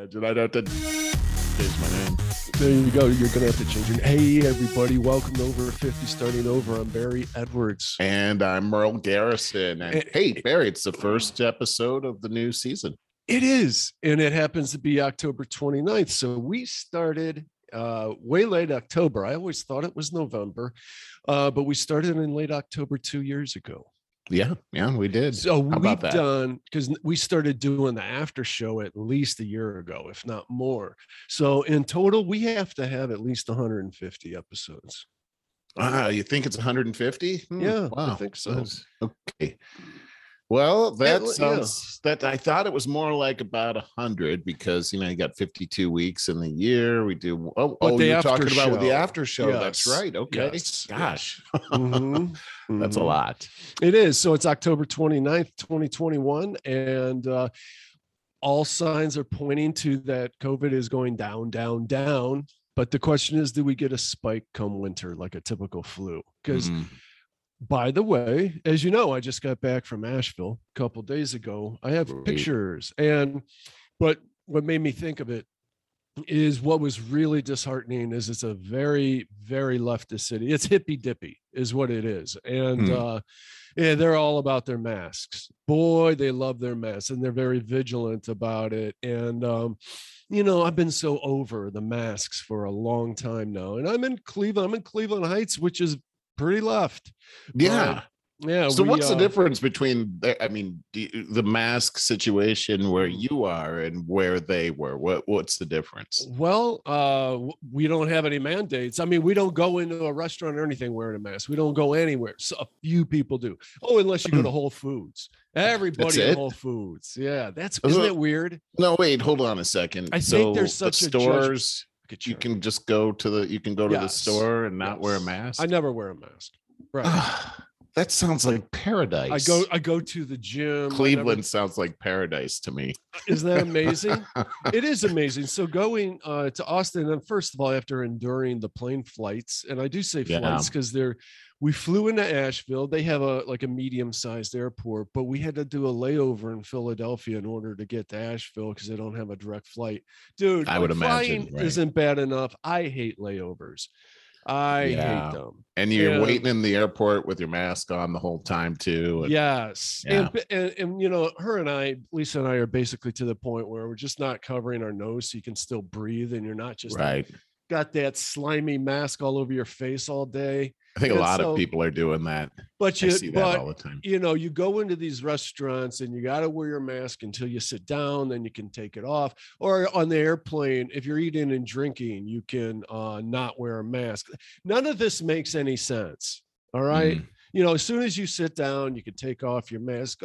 imagine I'd have to change my name. There you go. You're gonna have to change your. Hey, everybody! Welcome to over 50, starting over. I'm Barry Edwards. And I'm Merle Garrison. And hey, Barry, it's the first episode of the new season. It is, and it happens to be October 29th. So we started uh, way late October. I always thought it was November, uh, but we started in late October two years ago. Yeah, yeah, we did. So How we've done because we started doing the after show at least a year ago, if not more. So in total, we have to have at least 150 episodes. Ah, you think it's 150? Hmm, Yeah, I think so. Okay. Well, that Yeah, yeah. sounds that I thought it was more like about a hundred because you know you got 52 weeks in the year. We do oh, But oh, you're talking about with the show. after show. That's right. Okay. yes, Gosh, Mhm, that's a mhm. lot. It is. So it's October 29th, 2021. And uh, all signs are pointing to that COVID is going down, down, down. But the question is, do we get a spike come winter like a typical flu? Because, Mhm. By the way, as you know, I just got back from Asheville a couple days ago. I have pictures. And, but what made me think of it is what was really disheartening is it's a very very leftist city it's hippy dippy is what it is and Hmm. uh yeah they're all about their masks boy they love their masks and they're very vigilant about it and um you know i've been so over the masks for a long time now and i'm in cleveland i'm in cleveland heights which is pretty left yeah. yeah so we, what's the uh, difference between i mean the mask situation where you are and where they were what what's the difference Well, uh, we don't have any mandates. I mean, we don't go into a restaurant or anything wearing a mask. We don't go anywhere. So a few people do. Oh, unless you go to Whole Foods. Everybody at? Whole Foods. Yeah, that's isn't it weird? no wait hold on a second I so think there's the such a judge- stores At you you. can just go to the you can go to the store and not wear a mask I never wear a mask. Right. That sounds like paradise I go. I go to the gym. Cleveland sounds like paradise to me Isn't that amazing? it is amazing. So going uh, to Austin, and first of all, after enduring the plane flights, and I do say Yeah. flights because they're we flew into Asheville. They have a like a medium-sized airport, but we had to do a layover in Philadelphia in order to get to Asheville because they don't have a direct flight. Dude, I would imagine, flying right. isn't bad enough. I hate layovers. I Yeah. hate them. and you're Yeah. waiting in the airport with your mask on the whole time too and- Yes. Yeah. And, and and you know, her and I, Lisa and I are basically to the point where we're just not covering our nose so you can still breathe and you're not just right got that slimy mask all over your face all day. i think a And lot so- of people are doing that But i you see that all the time you know, you go into these restaurants and you got to wear your mask until you sit down, then you can take it off. Or on the airplane, if you're eating and drinking, you can uh, not wear a mask. None of this makes any sense. All right. Mm. You know, as soon as you sit down, you can take off your mask.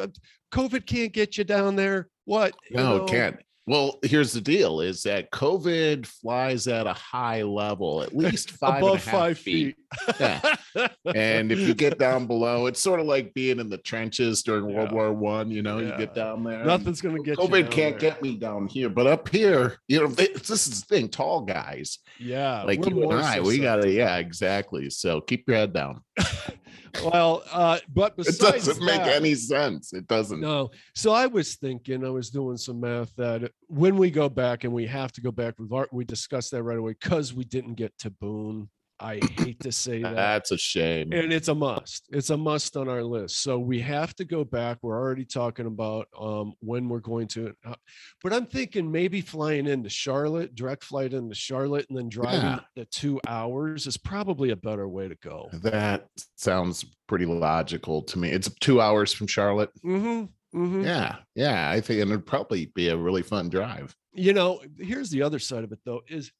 COVID can't get you down there. What? You No, know? it can't. Well, here's the deal: is that COVID flies at a high level, at least five Above five feet. feet. Yeah. And if you get down below, it's sort of like being in the trenches during World Yeah. War One. You know, you get down there. Nothing's gonna get you COVID can't there. get me down here, but up here, you know, they- this is the thing. Tall guys Yeah, like you and I, we gotta, yeah, exactly. So keep your head down. Well, uh, but besides It doesn't make any sense. It doesn't. No. So I was thinking, I was doing some math that when we go back and we have to go back, we've we discussed that right away because we didn't get to Boone. I hate to say that. That's a shame. And it's a must. It's a must on our list. So we have to go back. We're already talking about um, when we're going to. uh, But I'm thinking maybe flying into Charlotte, direct flight into Charlotte, and then driving Yeah. the two hours is probably a better way to go. That sounds pretty logical to me. It's two hours from Charlotte. Mm-hmm. Mm-hmm. Yeah, yeah. I think and it'd probably be a really fun drive. you know here's the other side of it though is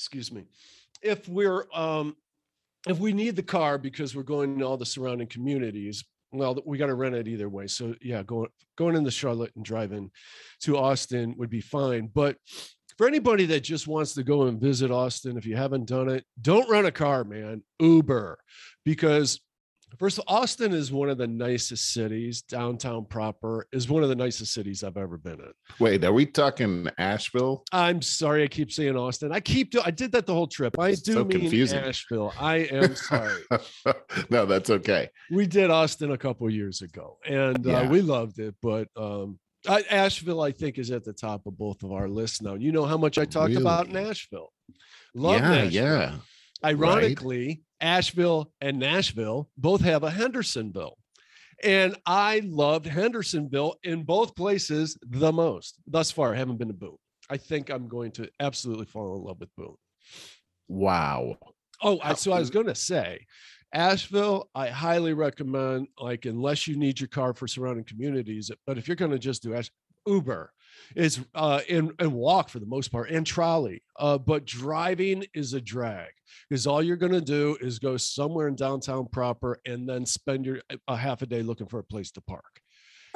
excuse me if we're um if we need the car because we're going to all the surrounding communities well we got to rent it either way. So yeah going going into charlotte and driving to austin would be fine. But for anybody that just wants to go and visit austin if you haven't done it don't rent a car man. Uber. Because First, of all, Austin is one of the nicest cities. Downtown proper is one of the nicest cities I've ever been in. Wait, are we talking Asheville? I'm sorry, I keep saying Austin. I keep do I did that the whole trip. I do so mean confusing. Asheville. I am sorry. no, that's okay. we did Austin a couple years ago, and uh, we loved it. But um, I, Asheville, I think, is at the top of both of our lists now. You know how much I talk about Nashville. Love yeah, Nashville. yeah. Ironically, Asheville and Nashville both have a Hendersonville. And I loved Hendersonville in both places the most. Thus far, I haven't been to Boone. I think I'm going to absolutely fall in love with Boone. Wow. Oh, I, so I was going to say, Asheville, I highly recommend. Like, unless you need your car for surrounding communities, but if you're going to just do Ash, Uber is uh, and and walk for the most part, and trolley. Uh, but driving is a drag because all you're going to do is go somewhere in downtown proper and then spend your a half a day looking for a place to park.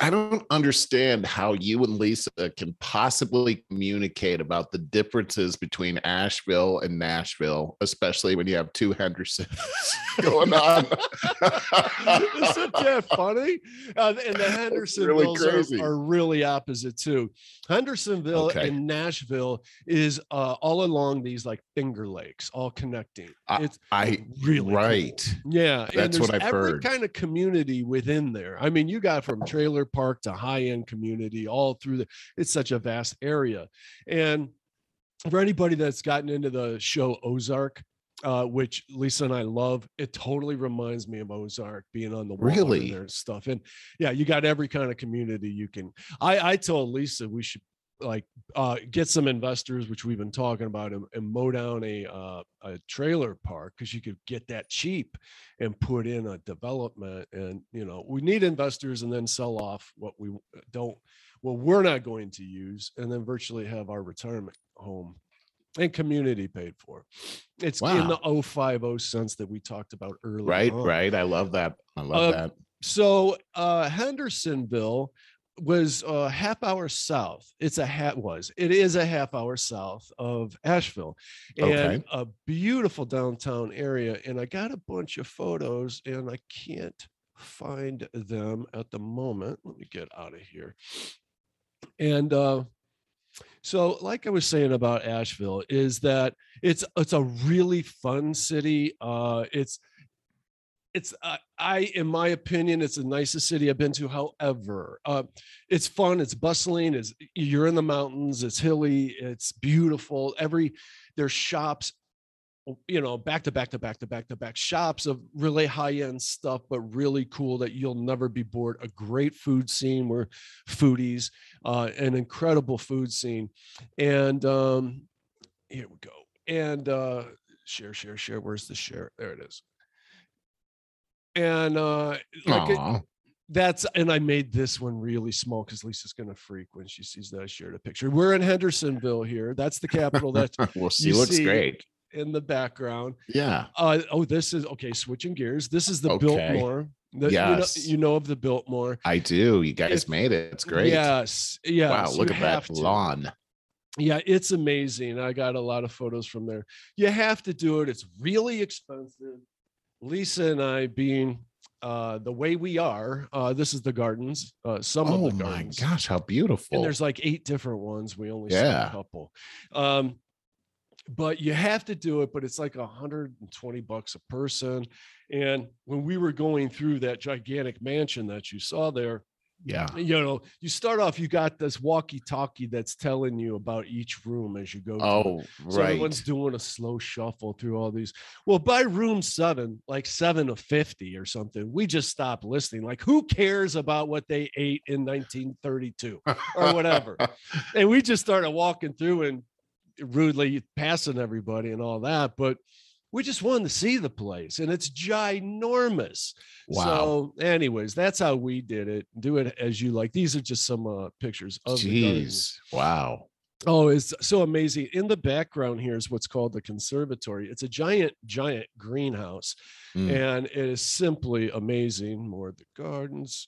I don't understand how you and Lisa can possibly communicate about the differences between Asheville and Nashville, especially when you have two Hendersons going on. Isn't that funny? Uh, and the That's really are, are really opposite too. Hendersonville Okay. and Nashville is uh, all along these like Finger Lakes, all connecting. I- it's I really cool. right. Yeah, and That's what there's I've every heard. kind of community within there. I mean, you got from trailer park to high end community, all through the. It's such a vast area, and for anybody that's gotten into the show Ozark, uh, which Lisa and I love, it totally reminds me of Ozark being on the water Really? and stuff. And yeah, you got every kind of community you can. I I told Lisa we should like uh get some investors which we've been talking about and, and mow down a uh a trailer park because you could get that cheap and put in a development and you know we need investors and then sell off what we don't what we're not going to use and then virtually have our retirement home and community paid for it's in the 050 sense that we talked about earlier Right, on. right. I love that. I love Uh, that. so uh hendersonville was a half hour south it's a hat was it is a half hour south of asheville and Okay. a beautiful downtown area and i got a bunch of photos and i can't find them at the moment let me get out of here and uh so like i was saying about asheville is that it's it's a really fun city uh it's it's uh, i in my opinion it's the nicest city i've been to however uh, it's fun it's bustling it's you're in the mountains it's hilly it's beautiful every there's shops you know back to back to back to back to back shops of really high end stuff but really cool that you'll never be bored a great food scene where foodies uh an incredible food scene and um here we go and uh share share share where's the share there it is and uh like it- that's and I made this one really small because Lisa's gonna freak when she sees that I shared a picture. We're in Hendersonville here. That's the capital that's well, she looks great. in the background. Yeah. Uh oh, this is okay, switching gears. This is the Okay. Biltmore. The, Yes. you, know, you know of the Biltmore. I do. You guys made it. It's great. Yes. Yeah. wow. Look at that lawn. Yeah, it's amazing. I got a lot of photos from there. You have to do it. It's really expensive. Lisa and I being uh the way we are, uh this is the gardens, uh some Oh of the gardens. Oh my gosh, how beautiful. and there's like eight different ones. We only saw Yeah. a couple. Um, but you have to do it, but it's like 120 bucks a person. And when we were going through that gigantic mansion that you saw there, yeah. you know, you start off, you got this walkie-talkie that's telling you about each room as you go. Oh, So right. everyone's doing a slow shuffle through all these. Well, by room seven, like seven of 50 or something, we just stopped listening. Like, who cares about what they ate in 1932 or whatever? and we just started walking through and rudely passing everybody and all that. But we just wanted to see the place and it's ginormous. wow. So, anyways, that's how we did it. Do it as you like. These are just some uh, pictures of. Jeez. Wow. Oh, it's so amazing. In the background here is what's called the conservatory. It's a giant, giant greenhouse, Mm. and it is simply amazing. More of the gardens,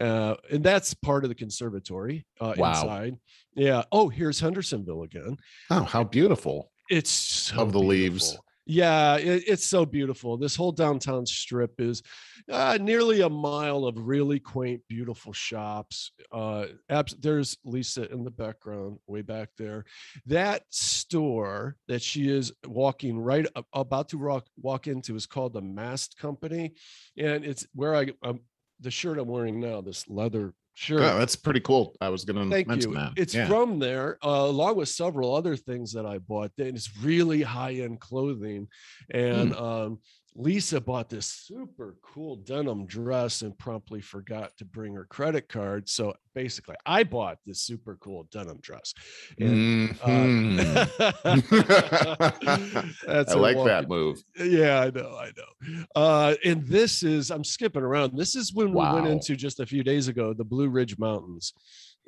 uh, and that's part of the conservatory uh, Wow. inside. Yeah. Oh, here's Hendersonville again. Oh, how beautiful. It's so Of the leaves. Yeah, it- it's so beautiful. This whole downtown strip is uh, nearly a mile of really quaint, beautiful shops. Uh, abs- there's Lisa in the background, way back there. That store that she is walking right up, about to walk, walk into is called the Mast Company, and it's where I um, the shirt I'm wearing now, this leather Sure. That's pretty cool. I was going to Thank mention you. that. It's yeah. from there, uh, along with several other things that I bought. And it's really high end clothing. And Hmm. um, Lisa bought this super cool denim dress and promptly forgot to bring her credit card. So basically, I bought this super cool denim dress. And Mhm. that's I like walk- that move. Yeah, I know, I know. Uh, and this is I'm skipping around. This is when we went into just a few days ago, the Blue Ridge Mountains.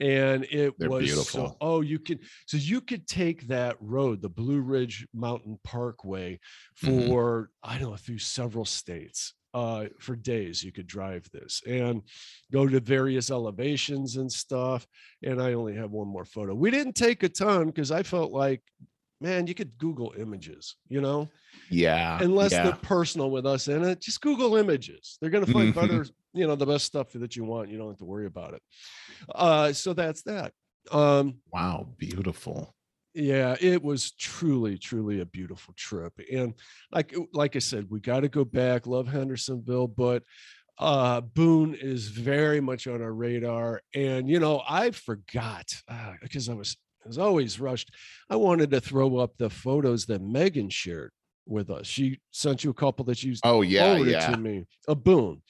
And it They're was beautiful. so oh, you could so you could take that road, the Blue Ridge Mountain Parkway, Mhm. for I don't know, through several states. Uh, for days you could drive this and go to various elevations and stuff. And I only have one more photo. We didn't take a ton because I felt like, man, you could Google images, you know Yeah. unless yeah. they're personal with us in it just google images they're going to find better you know the best stuff that you want you don't have to worry about it. Uh so that's that. Um Wow, beautiful. yeah it was truly truly a beautiful trip and like like i said we got to go back love hendersonville but uh boone is very much on our radar and you know i forgot uh, because i was I was always rushed. I wanted to throw up the photos that megan shared with us. She sent you a couple that you Oh yeah, yeah. to me a Boone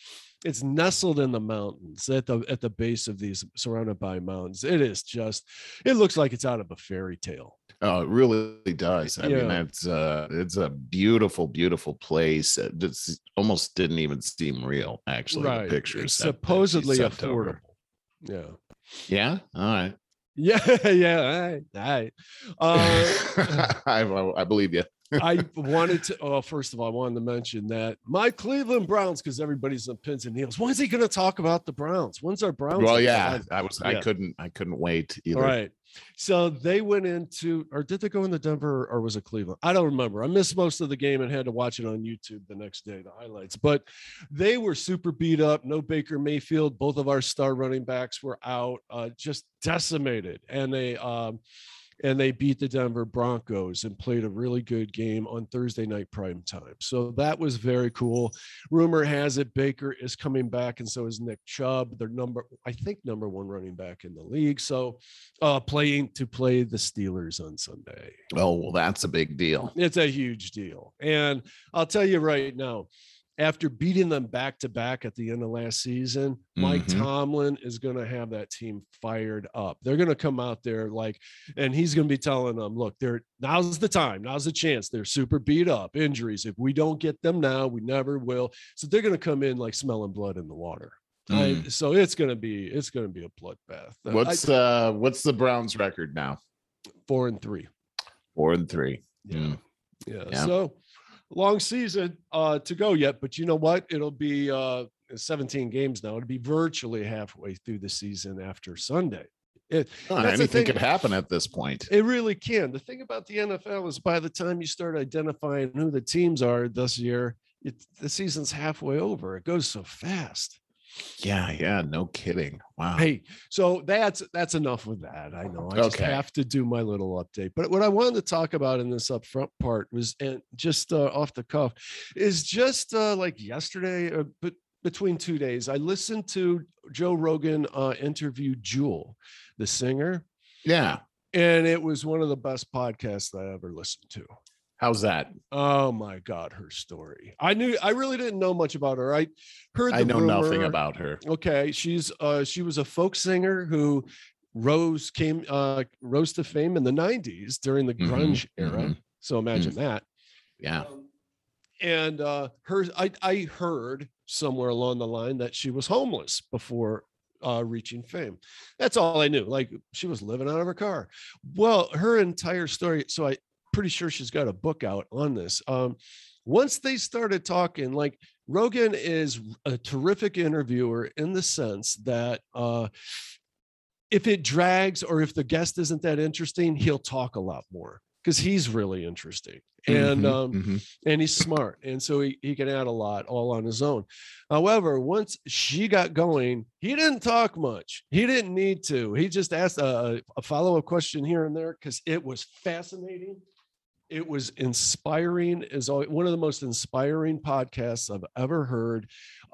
it's nestled in the mountains at the at the base of these surrounded by mountains it is just it looks like it's out of a fairy tale Oh, it really does. I mean, Yeah. that's uh it's a beautiful, beautiful place. It just almost didn't even seem real, actually. right The pictures. that- that supposedly over. affordable yeah Yeah. All right. yeah yeah all right, all right. Uh, I, I believe you. I wanted to. Oh, first of all, I wanted to mention that my Cleveland Browns, because everybody's on pins and needles. When's he going to talk about the Browns? When's our Browns? Well, yeah. have- I was. Yeah. I couldn't. I couldn't wait either. All right. So they went into, or did they go into Denver, or was it Cleveland? I don't remember. I missed most of the game and had to watch it on YouTube the next day, the highlights. But they were super beat up. No Baker Mayfield. Both of our star running backs were out, uh, just decimated, and they. Um, and they beat the Denver Broncos and played a really good game on Thursday night prime time. So that was very cool. Rumor has it Baker is coming back, and so is Nick Chubb, their number, I think, number one running back in the league. So uh playing to play the Steelers on Sunday. Oh, well, that's a big deal. It's a huge deal. And I'll tell you right now, after beating them back to back at the end of last season, Mike Mhm. Tomlin is going to have that team fired up. They're going to come out there like, and he's going to be telling them, look, they're now's the time, now's the chance. They're super beat up, injuries. If we don't get them now, we never will. So they're going to come in like smelling blood in the water. I- so it's going to be it's going to be a bloodbath. I- What's uh what's the Browns record now? four and three? Four and three. Yeah. Mm. Yeah. Yeah. So long season uh to go yet, but you know what? It'll be uh 17 games now. It'll be virtually halfway through the season after Sunday. It That's anything could happen at this point. it really can. The thing about the NFL is by the time you start identifying who the teams are this year, it, the season's halfway over. It goes so fast. Yeah, yeah, no kidding. Wow. Hey, so that's that's enough with that. I know. I just have to do my little update. But what I wanted to talk about in this upfront part was, and just uh, off the cuff, is just uh, like yesterday, uh, but between two days, I listened to Joe Rogan uh, interview Jewel, the singer, Yeah. and it was one of the best podcasts I ever listened to. How's that? Oh my God, her story. I knew I really didn't know much about her. I heard the I know nothing about her. Okay, she's uh she was a folk singer who rose came uh rose to fame in the 90s during the Mhm, grunge era. mhm. So imagine that. Yeah. Um, and uh her I I heard somewhere along the line that she was homeless before uh reaching fame. That's all I knew. Like she was living out of her car. Well, her entire story so I pretty sure she's got a book out on this. Um once they started talking like Rogan is a terrific interviewer in the sense that uh if it drags or if the guest isn't that interesting, he'll talk a lot more because he's really interesting and Mhm, um mhm. and he's smart and so he, he can add a lot all on his own however once she got going he didn't talk much he didn't need to he just asked a, a follow-up question here and there because it was fascinating it was inspiring is one of the most inspiring podcasts i've ever heard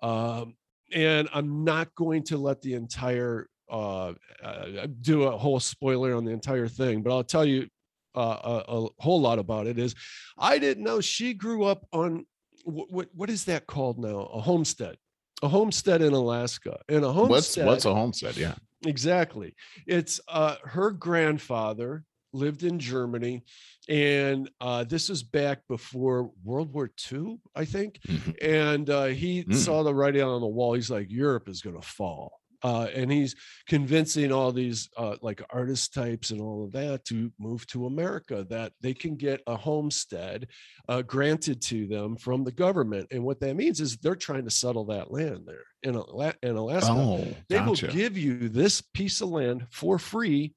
um, and i'm not going to let the entire uh, uh, do a whole spoiler on the entire thing, but I'll tell you uh, a, a whole lot about it. Is I didn't know she grew up on what what, what is that called now? A homestead, a homestead in Alaska, and a homestead. What's what's a homestead? Yeah. Exactly. It's uh, her grandfather lived in Germany, and uh, this was back before World War II, I think. Mhm. And uh, he Mm. saw the writing on the wall. He's like, Europe is going to fall. Uh, and he's convincing all these uh, like artist types and all of that to move to America, that they can get a homestead uh, granted to them from the government. And what that means is they're trying to settle that land there in, Ala- in Alaska Oh, they gotcha. will give you this piece of land for free.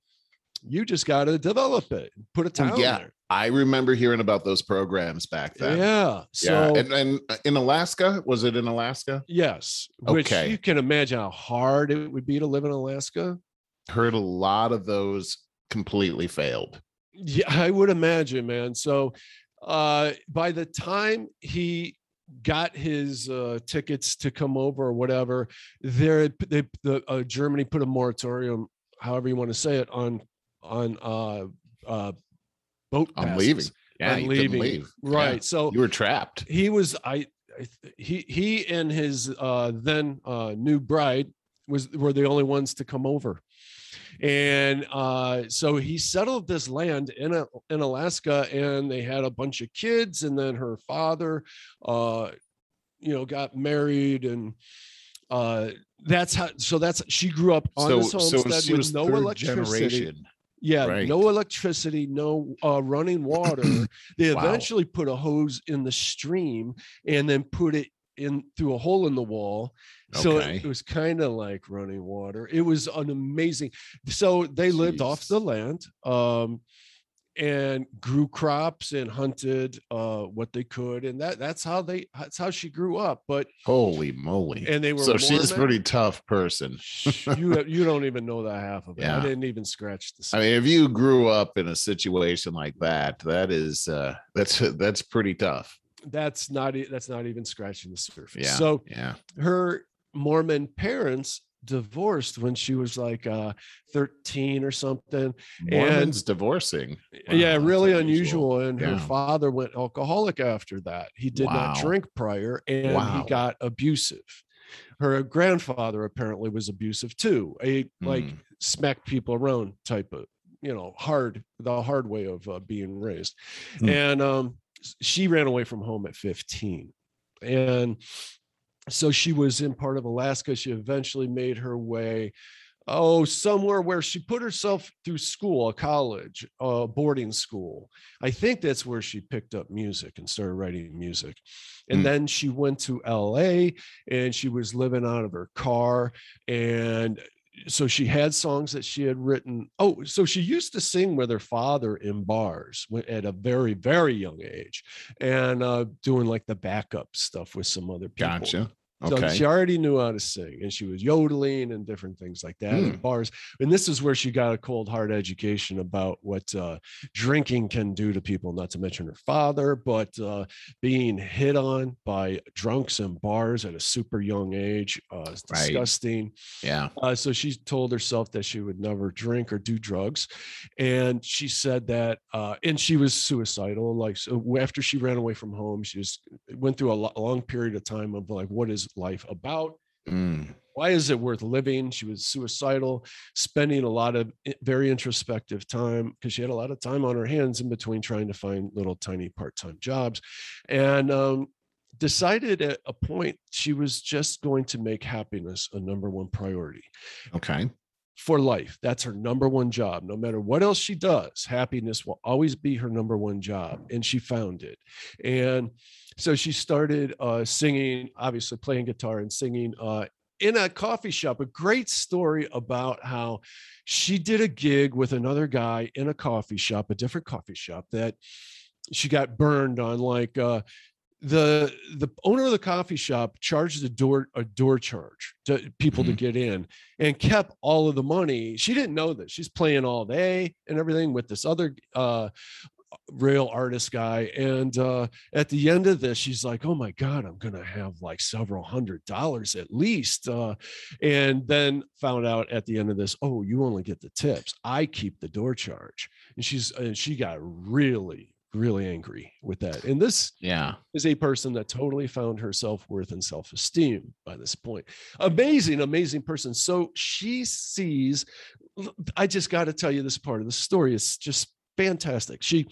You just got to develop it, put a town yeah, there. I remember hearing about those programs back then. Yeah. So yeah, and, and uh, in Alaska, was it in Alaska? yes, which Okay. you can imagine how hard it would be to live in Alaska. Heard a lot of those completely failed. Yeah, I would imagine, man. So uh by the time he got his uh tickets to come over or whatever, there they the uh, Germany put a moratorium, however you want to say it, on on uh uh boat I'm passes. leaving. Yeah, I'm leaving. leave. Yeah, Right. So you were trapped. he was I, he he and his uh then uh new bride was were the only ones to come over and uh so he settled this land in a in alaska and they had a bunch of kids and then her father uh you know got married and uh that's how so that's she grew up on So, this so homestead she with was no electricity generation. Yeah, Right. no electricity, no uh, running water. they Wow. eventually put a hose in the stream and then put it in through a hole in the wall. So Okay. it, it was kind of like running water. It was an amazing. So they lived off the land um, and grew crops and hunted uh, what they could, and that that's how they that's how she grew up. But Holy moly! and they were so she's a pretty tough person. you you don't even know that half of it. I didn't even scratch the. I mean, if you grew up in a situation like that, that is uh that's that's pretty tough. that's not that's not even scratching the surface. Yeah. So Yeah. her Mormon parents divorced when she was like uh 13 or something. Mormons divorcing. Wow, yeah, really unusual. unusual. And her father went alcoholic after that. He did not drink prior and Wow. he got abusive. Her grandfather apparently was abusive too. A like Mm. smack people around type of you know hard the hard way of uh, being raised Hmm. and um she ran away from home at 15 and so she was in part of alaska. She eventually made her way oh somewhere where she put herself through school a college a boarding school. I think that's where she picked up music and started writing music. And Hmm. then she went to la and she was living out of her car. And so she had songs that she had written. Oh so she used to sing with her father in bars at a very very young age and uh doing like the backup stuff with some other people. Gotcha. So Okay. she already knew how to sing and she was yodeling and different things like that at bars. And this is where she got a cold hard education about what uh, drinking can do to people, not to mention her father, but uh, being hit on by drunks in bars at a super young age. Uh, it's Right. disgusting. yeah. Uh, so she told herself that she would never drink or do drugs, and she said that, uh, and she was suicidal. Like so, after she ran away from home, she just went through a, lo- long period of time of like, what is life about? Mm. Why is it worth living? She was suicidal, spending a lot of very introspective time because she had a lot of time on her hands in between trying to find little tiny part-time jobs, and um, decided at a point she was just going to make happiness a number one priority Okay. For life. That's her number one job. No matter what else she does, happiness will always be her number one job. And she found it. And so she started uh, singing, obviously playing guitar and singing uh, in a coffee shop. A great story about how she did a gig with another guy in a coffee shop, a different coffee shop that she got burned on like uh the the owner of the coffee shop charged a door a door charge to people to Mhm. get in and kept all of the money she didn't know this she's playing all day and everything with this other uh real artist guy. And uh, at the end of this, she's like, "Oh my god, I'm gonna have like several hundred dollars at least." Uh, and then found out at the end of this, "Oh, you only get the tips. I keep the door charge." And she's and she got really really angry with that. And this Yeah. is a person that totally found her self-worth and self-esteem by this point. Amazing, amazing person. So she sees, I just got to tell you this part of the story. It's just fantastic. She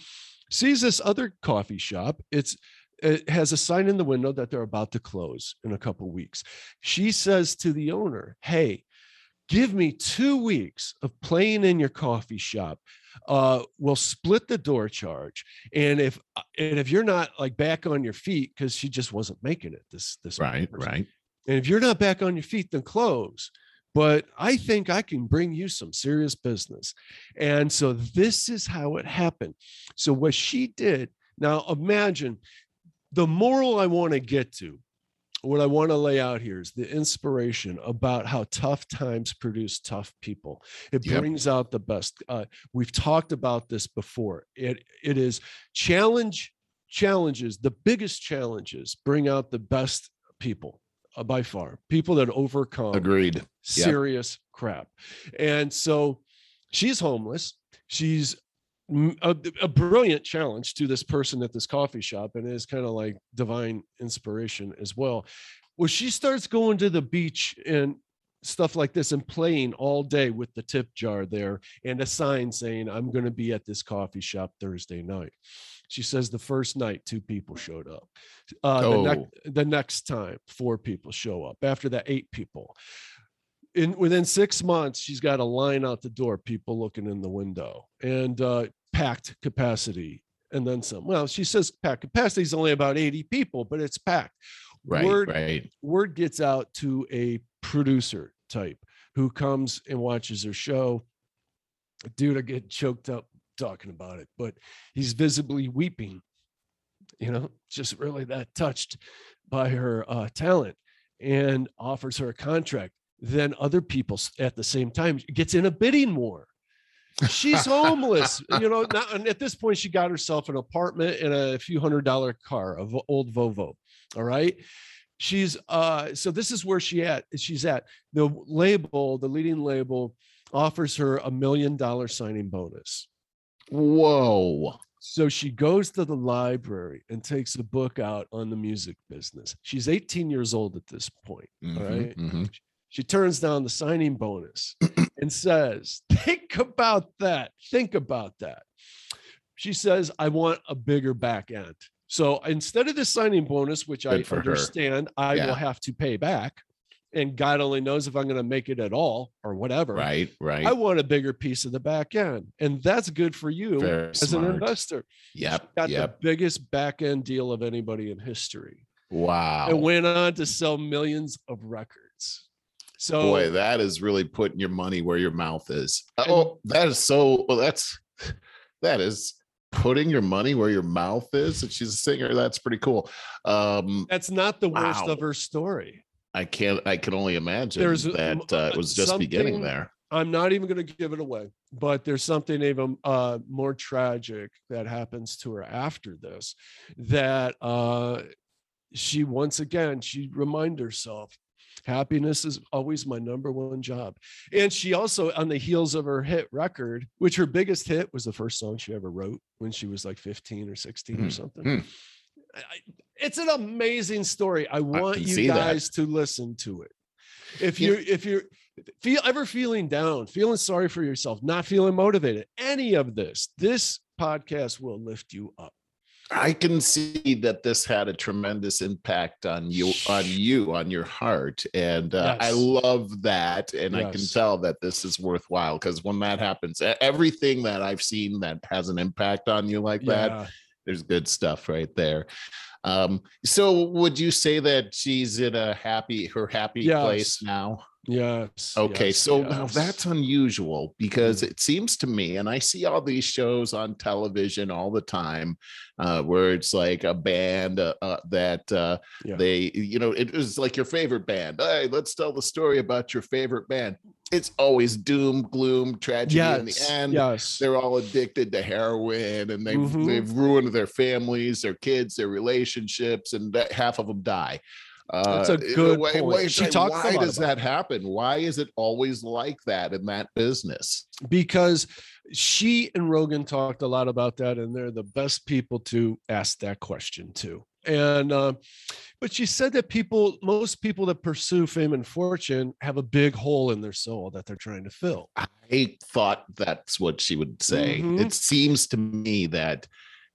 sees this other coffee shop. It's it has a sign in the window that they're about to close in a couple weeks. She says to the owner, "Hey, give me two weeks of playing in your coffee shop uh we'll split the door charge and if uh, and if you're not like back on your feet because she just wasn't making it this this Right. person. Right. and if you're not back on your feet then close but i think i can bring you some serious business and so this is how it happened so what she did now imagine the moral i want to get to what I want to lay out here is the inspiration about how tough times produce tough people. It Yep. brings out the best. Uh, we've talked about this before. It it is challenge challenges. The biggest challenges bring out the best people uh, by far. People that overcome Agreed. serious crap. And so she's homeless. She's a, a brilliant challenge to this person at this coffee shop and it's kind of like divine inspiration as well. Well, she starts going to the beach and stuff like this and playing all day with the tip jar there and a sign saying, I'm going to be at this coffee shop Thursday night. She says the first night, two people showed up. Uh, the, Oh. next, the next time, four people show up. After that, eight people in within six months, she's got a line out the door, people looking in the window, and uh, packed capacity, and then some. Well, she says packed capacity is only about 80 people, but it's packed. Right. Word, Right. word gets out to a producer type who comes and watches her show. Dude, I get choked up talking about it, but he's visibly weeping. You know, just really that touched by her uh, talent and offers her a contract. Then other people at the same time gets in a bidding war. She's homeless, you know. Not, and at this point, she got herself an apartment and a few hundred dollar car, of old Volvo. All right she's uh so this is where she at she's at the label the leading label offers her a million dollar signing bonus Whoa. so she goes to the library and takes a book out on the music business she's 18 years old at this point Mhm, right. mhm. She turns down the signing bonus and says think about that think about that she says i want a bigger back end so instead of the signing bonus which i Good her. understand i Yeah. will have to pay back and god only knows if i'm going to make it at all or whatever Right. Right. i want a bigger piece of the back end and that's good for you Very as smart. an investor Yep. got Yep. the biggest back end deal of anybody in history Wow. and went on to sell millions of records so Boy, that is really putting your money where your mouth is. Oh, that is so. Well, that's that is putting your money where your mouth is. And she's a singer. That's pretty cool. Um, That's not the worst Wow. of her story. I can't. I can only imagine There's, that um, uh, it was just beginning there. I'm not even going to give it away, but there's something even uh, more tragic that happens to her after this. That uh, she once again she remind herself, happiness is always my number one job. And she also, on the heels of her hit record, which her biggest hit was the first song she ever wrote when she was like 15 or 16 Hmm, or something. hmm. I- it's an amazing story. I want can you see that. guys to listen to it. If you're if you're feel ever feeling down, feeling sorry for yourself, not feeling motivated, any of this, this podcast will lift you up. I can see that this had a tremendous impact on you, on you, on your heart, and uh, I love that. And I can tell that this is worthwhile because when that happens, everything that I've seen that has an impact on you like that, there's good stuff right there. Um, so would you say that she's in a happy, her happy place now? Yes. Okay, yes, so now that's unusual because Mm. it seems to me, and I see all these shows on television all the time, uh, where it's like a band uh, uh, that uh, Yeah. they, you know, it was like your favorite band. Hey, let's tell the story about your favorite band. It's always doom, gloom, tragedy in the yes. end. Yes. They're all addicted to heroin, and they've Mhm. they've ruined their families, their kids, their relationships, and that half of them die. That's a Uh, good why- point. why- She talks why does that happen? Why is it always like that in that business? because she and Rogan talked a lot about that, and they're the best people to ask that question to. And uh, but she said that people, most people that pursue fame and fortune, have a big hole in their soul that they're trying to fill. I thought that's what she would say. Mhm. It seems to me that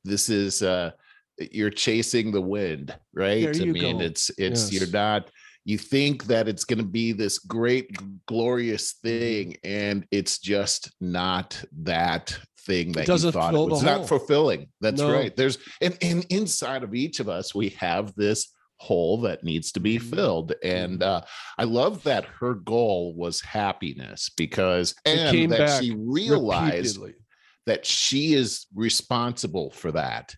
this is uh you're chasing the wind, right? I mean, go. it's it's you're not you think that it's going to be this great glorious Mm-hmm. thing and it's just not that thing that you thought it was not hole. fulfilling that's No. right there's and, and inside of each of us we have this hole that needs to be Mhm. filled and Mhm. uh I love that her goal was happiness because and that she realized Repeatedly. that she is responsible for that.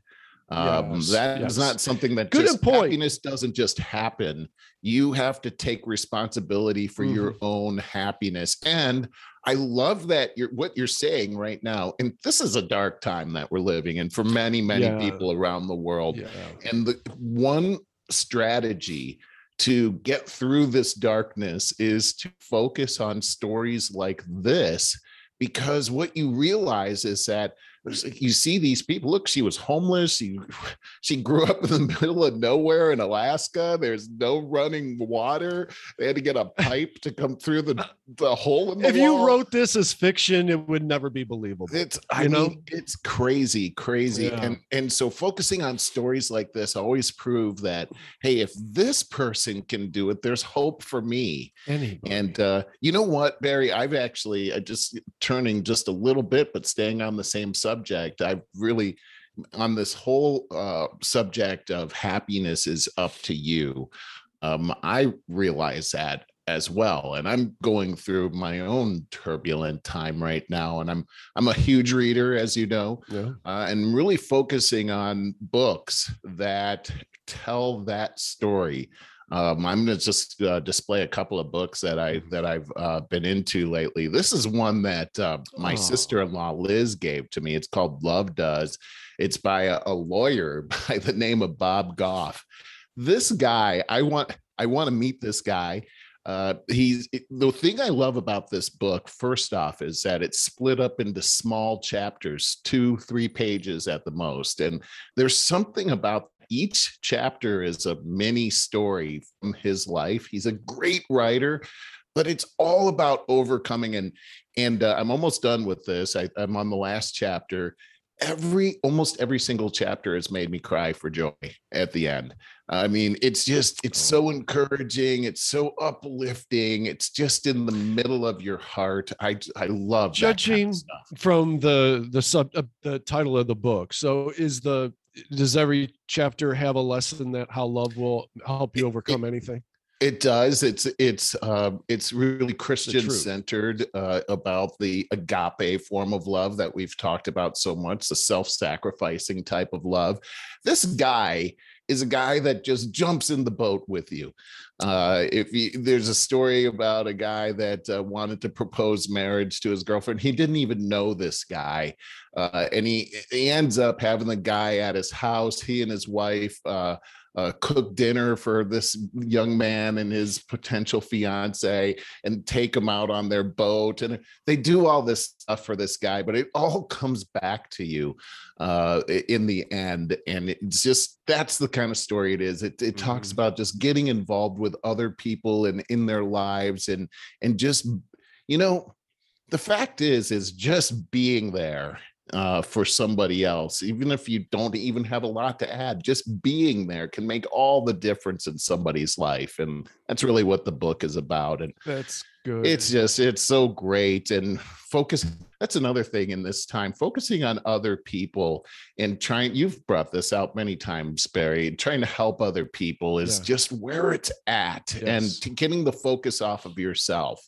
Um, Yes, that is yes. not something that Good just point. happiness doesn't just happen. You have to take responsibility for your Mm-hmm. own happiness. And I love that you're what you're saying right now. And this is a dark time that we're living in for many, many Yeah. people around the world. Yeah. And the one strategy to get through this darkness is to focus on stories like this because what you realize is that you see these people look she was homeless she she grew up in the middle of nowhere in alaska there's no running water they had to get a pipe to come through the the hole in the If you wrote this as fiction, it would never be believable. It's I you know? mean it's crazy, crazy. Yeah. And and so focusing on stories like this always prove that hey, if this person can do it, there's hope for me. Anybody. And uh, you know what, Barry? I've actually uh, just turning just a little bit, but staying on the same subject. I've really on this whole uh, subject of happiness is up to you. Um, I realize that as well, and I'm going through my own turbulent time right now. And I'm I'm a huge reader, as you know, yeah. uh, and really focusing on books that tell that story. Um, I'm going to just uh, display a couple of books that I that I've uh, been into lately. This is one that uh, my Oh. sister-in-law Liz gave to me. It's called Love Does. It's by a, a lawyer by the name of Bob Goff. This guy, I want I want to meet this guy. Uh, he's the thing I love about this book. First off, is that it's split up into small chapters, two, three pages at the most, and there's something about each chapter is a mini story from his life. He's a great writer, but it's all about overcoming and and uh, I'm almost done with this. I, I'm on the last chapter. Every almost every single chapter has made me cry for joy at the end. I mean, it's just it's so encouraging. It's so uplifting. It's just in the middle of your heart. I I love that kind of Judging from the the sub uh, the title of the book. So is the does every chapter have a lesson that how love will help you overcome anything? It does. It's it's um it's really Christian centered uh, about the agape form of love that we've talked about so much, the self-sacrificing type of love. This guy is a guy that just jumps in the boat with you. Uh, if you, there's a story about a guy that uh, wanted to propose marriage to his girlfriend, he didn't even know this guy, uh, and he he ends up having the guy at his house. He and his wife. Uh, cook dinner for this young man and his potential fiance and take him out on their boat and they do all this stuff for this guy but it all comes back to you uh, in the end and it's just that's the kind of story it is it, it talks Mhm. about just getting involved with other people and in their lives and and just you know the fact is is just being there uh, for somebody else, even if you don't even have a lot to add, just being there can make all the difference in somebody's life. And that's really what the book is about. And That's good. it's just, it's so great. And focus, that's another thing in this time, focusing on other people and trying, you've brought this out many times, Barry, trying to help other people is Yeah. just where it's at and Yes. to getting the focus off of yourself.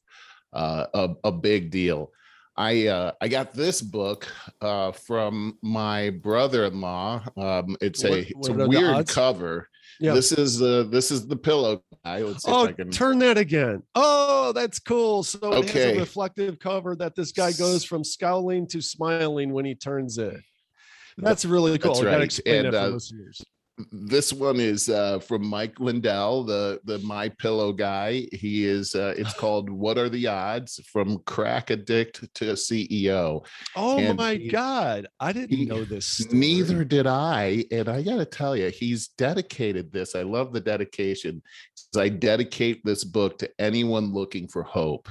Uh, a, a big deal. I uh, I got this book uh, from my brother-in-law. Um, it's a What- it's a weird cover. Yeah. This is uh, this is the pillow guy. Oh, can. turn that again. Oh, that's cool. So it has Okay. a reflective cover that this guy goes from scowling to smiling when he turns it. That's really cool. That's I right. And, uh. This one is uh, from Mike Lindell, the the My Pillow guy. He is. Uh, it's called "What Are the Odds?" From crack addict to CEO. Oh and my he- God. I didn't he- know this. story. Neither did I. And I got to tell you, he's dedicated this. I love the dedication. I dedicate this book to anyone looking for hope.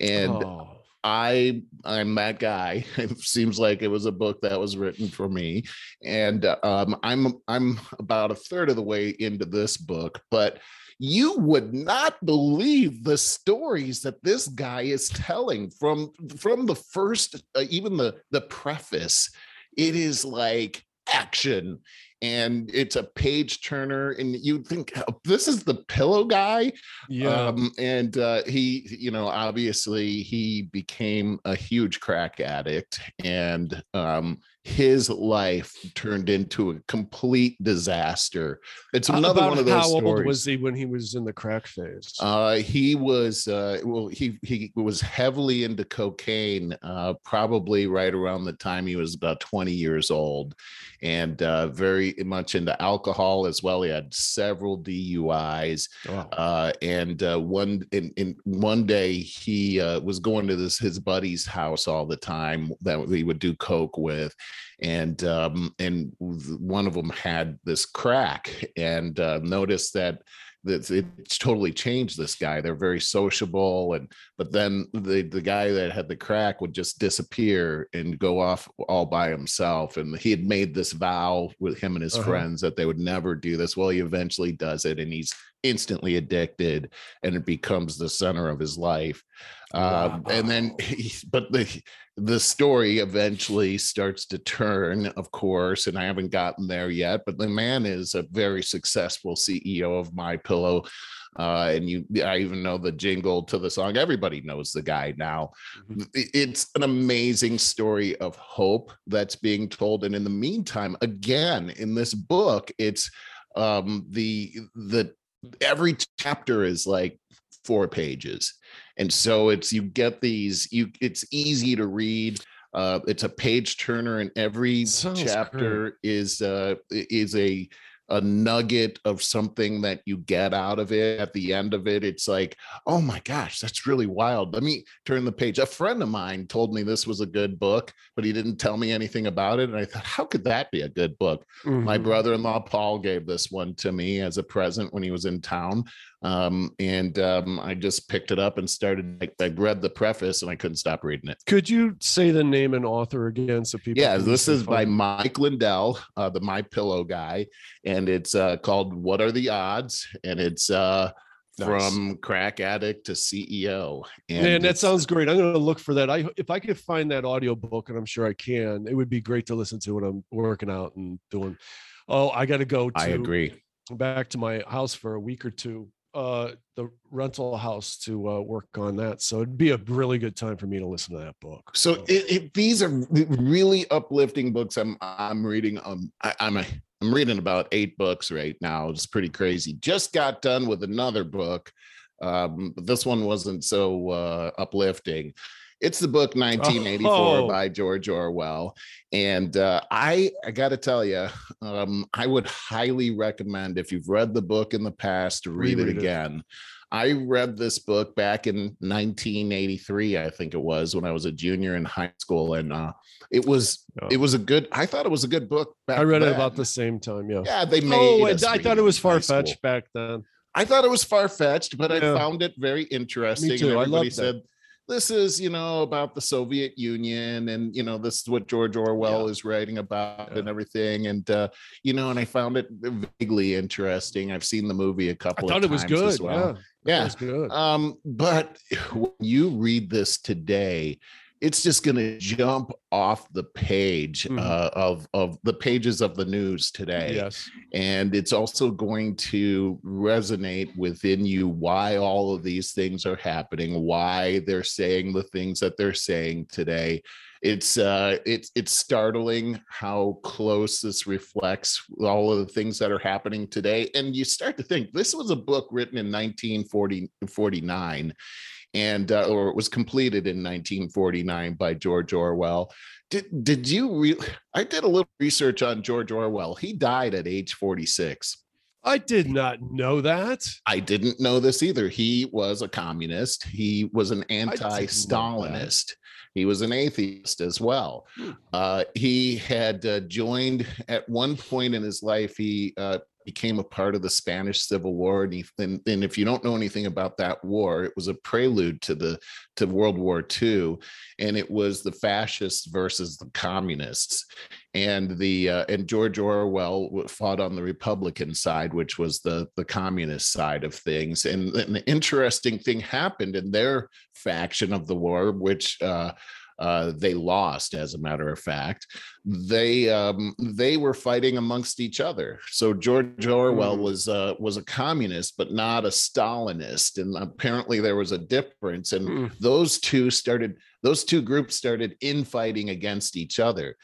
And Oh, I I'm that guy. It seems like it was a book that was written for me. And um, I'm I'm about a third of the way into this book, but you would not believe the stories that this guy is telling from from the first uh, even the the preface it is like action and it's a page turner and you think "Oh, this is the pillow guy yeah. um, and uh, he, you know, obviously he became a huge crack addict, and um, his life turned into a complete disaster. It's Uh, another About one of those how old was he when he was in the crack phase? Uh, he was uh, well. He he was heavily into cocaine, uh, probably right around the time he was about twenty years old, and uh, very much into alcohol as well. He had several DUIs, wow. uh, and uh, one in, in one day he uh, was going to this his buddy's house all the time that he would do coke with, and um, and one of them had this crack and uh, noticed that that it's totally changed this guy. They're very sociable, and but then the the guy that had the crack would just disappear and go off all by himself. And he had made this vow with him and his Uh-huh. friends that they would never do this. Well, he eventually does it, and he's instantly addicted, and it becomes the center of his life. Um, and then, he, but the the story eventually starts to turn, of course, and I haven't gotten there yet. But the man is a very successful CEO of My Pillow, uh, and you, I even know the jingle to the song. Everybody knows the guy now. Mhm. It's an amazing story of hope that's being told, and in the meantime, again, in this book, it's um, the the every chapter is like four pages and so it's you get these you it's easy to read uh it's a page turner and every Sounds chapter is uh is a a nugget of something that you get out of it at the end of it. It's like oh my gosh that's really wild. Let me turn the page. A friend of mine told me this was a good book but he didn't tell me anything about it. And i thought how could that be a good book? My Mhm. brother-in-law Paul gave this one to me as a present when he was in town, um, and um, I just picked it up and started. I, I read the preface and I couldn't stop reading it. Could you say the name and author again so people? Yeah, this is by? Mike Lindell, uh, the My Pillow guy, and it's uh, called "What Are the Odds?" and it's uh, Nice. from crack addict to CEO. And Man, that sounds great. I'm going to look for that. I if I could find that audio book, and I'm sure I can, it would be great to listen to when I'm working out and doing. Oh, I got to go. To, I agree. Back to my house for a week or two. Uh, the rental house to uh, work on that. So it'd be a really good time for me to listen to that book. So it, it, these are really uplifting books. I'm I'm reading. Um, I, I'm a I'm reading about eight books right now. It's pretty crazy. Just got done with another book. Um, but this one wasn't so uh, uplifting. It's the book 1984 Oh. by George Orwell, and uh, I I got to tell you, um, I would highly recommend if you've read the book in the past to read it it. again. I read this book back in 1983, I think it was, when I was a junior in high school, and uh, it was Yeah. it was a good. I thought it was a good book. Back I read it about the same time. Yeah. Yeah, they made. Oh, I thought it was far fetched back then. I thought it was far fetched, but I found it very interesting. Me too. I Everybody loved that. This is you know about the soviet union and you know this is what george orwell Yeah. is writing about Yeah. and everything and uh you know and i found it vaguely interesting i've seen the movie a couple I thought of it was times good. as well Yeah, yeah it was good. um, but when you read this today, it's just going to jump off the page Mhm. uh, of of the pages of the news today, yes. and it's also going to resonate within you why all of these things are happening, why they're saying the things that they're saying today. It's uh, it's it's startling how close this reflects all of the things that are happening today, and you start to think this was a book written in 1949 and uh, or it was completed in 1949 by George Orwell. Did did you re- I did a little research on George Orwell. He died at age 46. I did not know that. I didn't know this either. He was a communist. He was an anti-Stalinist. He was an atheist as well. Hmm. Uh, he had uh, joined at one point in his life. He uh, became a part of the Spanish Civil War, and, he, and, and if you don't know anything about that war, it was a prelude to the to World War II, and it was the fascists versus the communists and the uh, and George Orwell fought on the Republican side, which was the the communist side of things. And an interesting thing happened in their faction of the war, which uh, uh, they lost, as a matter of fact. They um, they were fighting amongst each other. So George Orwell Mm. was uh, was a communist, but not a Stalinist, and apparently there was a difference. And Hmm. those two started those two groups started infighting against each other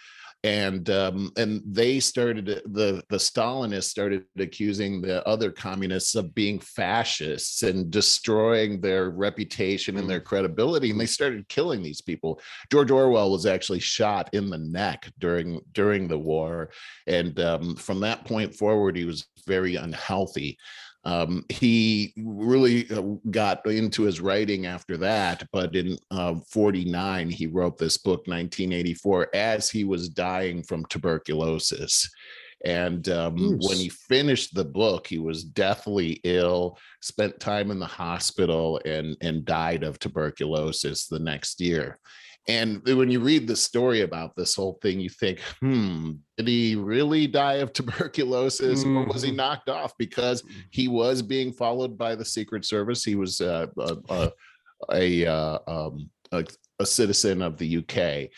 and um, and they started the the Stalinists started accusing the other communists of being fascists and destroying their reputation and their credibility, and they started killing these people. George Orwell was actually shot in the neck during during the war, and um, from that point forward, he was very unhealthy. Um, he really uh, got into his writing after that, but in uh, 49, he wrote this book, 1984, as he was dying from tuberculosis. And um, when he finished the book, he was deathly ill, spent time in the hospital, and, and died of tuberculosis the next year. And when you read the story about this whole thing, you think, hmm, did he really die of tuberculosis or was he Mhm. knocked off? Because he was being followed by the Secret Service. He was uh, a, a, a, uh, um, a, a citizen of the UK.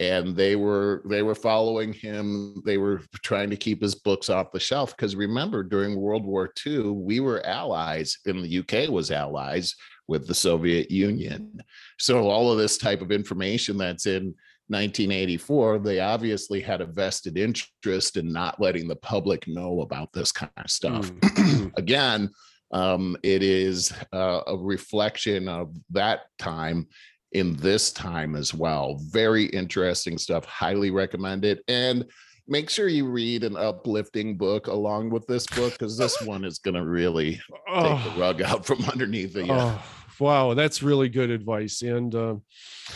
And they were they were following him. They were trying to keep his books off the shelf because remember during World War II we were allies, and the UK was allies with the Soviet Union. So all of this type of information that's in 1984, they obviously had a vested interest in not letting the public know about this kind of stuff. Mm. Again, um, it is uh, a reflection of that time in this time as well. Very interesting stuff. Highly recommend it. And make sure you read an uplifting book along with this book because this one is going to really take the Oh, rug out from underneath you. oh, wow, that's really good advice. And uh,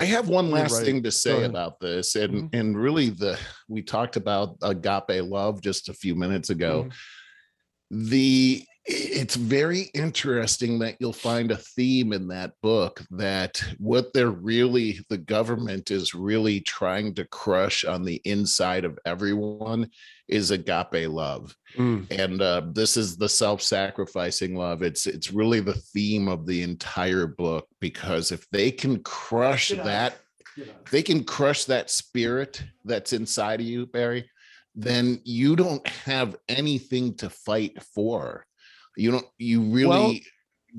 I have one last right. thing to say about this, and Mhm. and really the we talked about agape love just a few minutes ago. Mhm. The it's very interesting that you'll find a theme in that book that what they're really the government is really trying to crush on the inside of everyone is agape love. Mm. and uh, this is the self-sacrificing love. It's it's really the theme of the entire book because if they can crush Get that they can crush that spirit that's inside of you barry then you don't have anything to fight for you don't you really Well-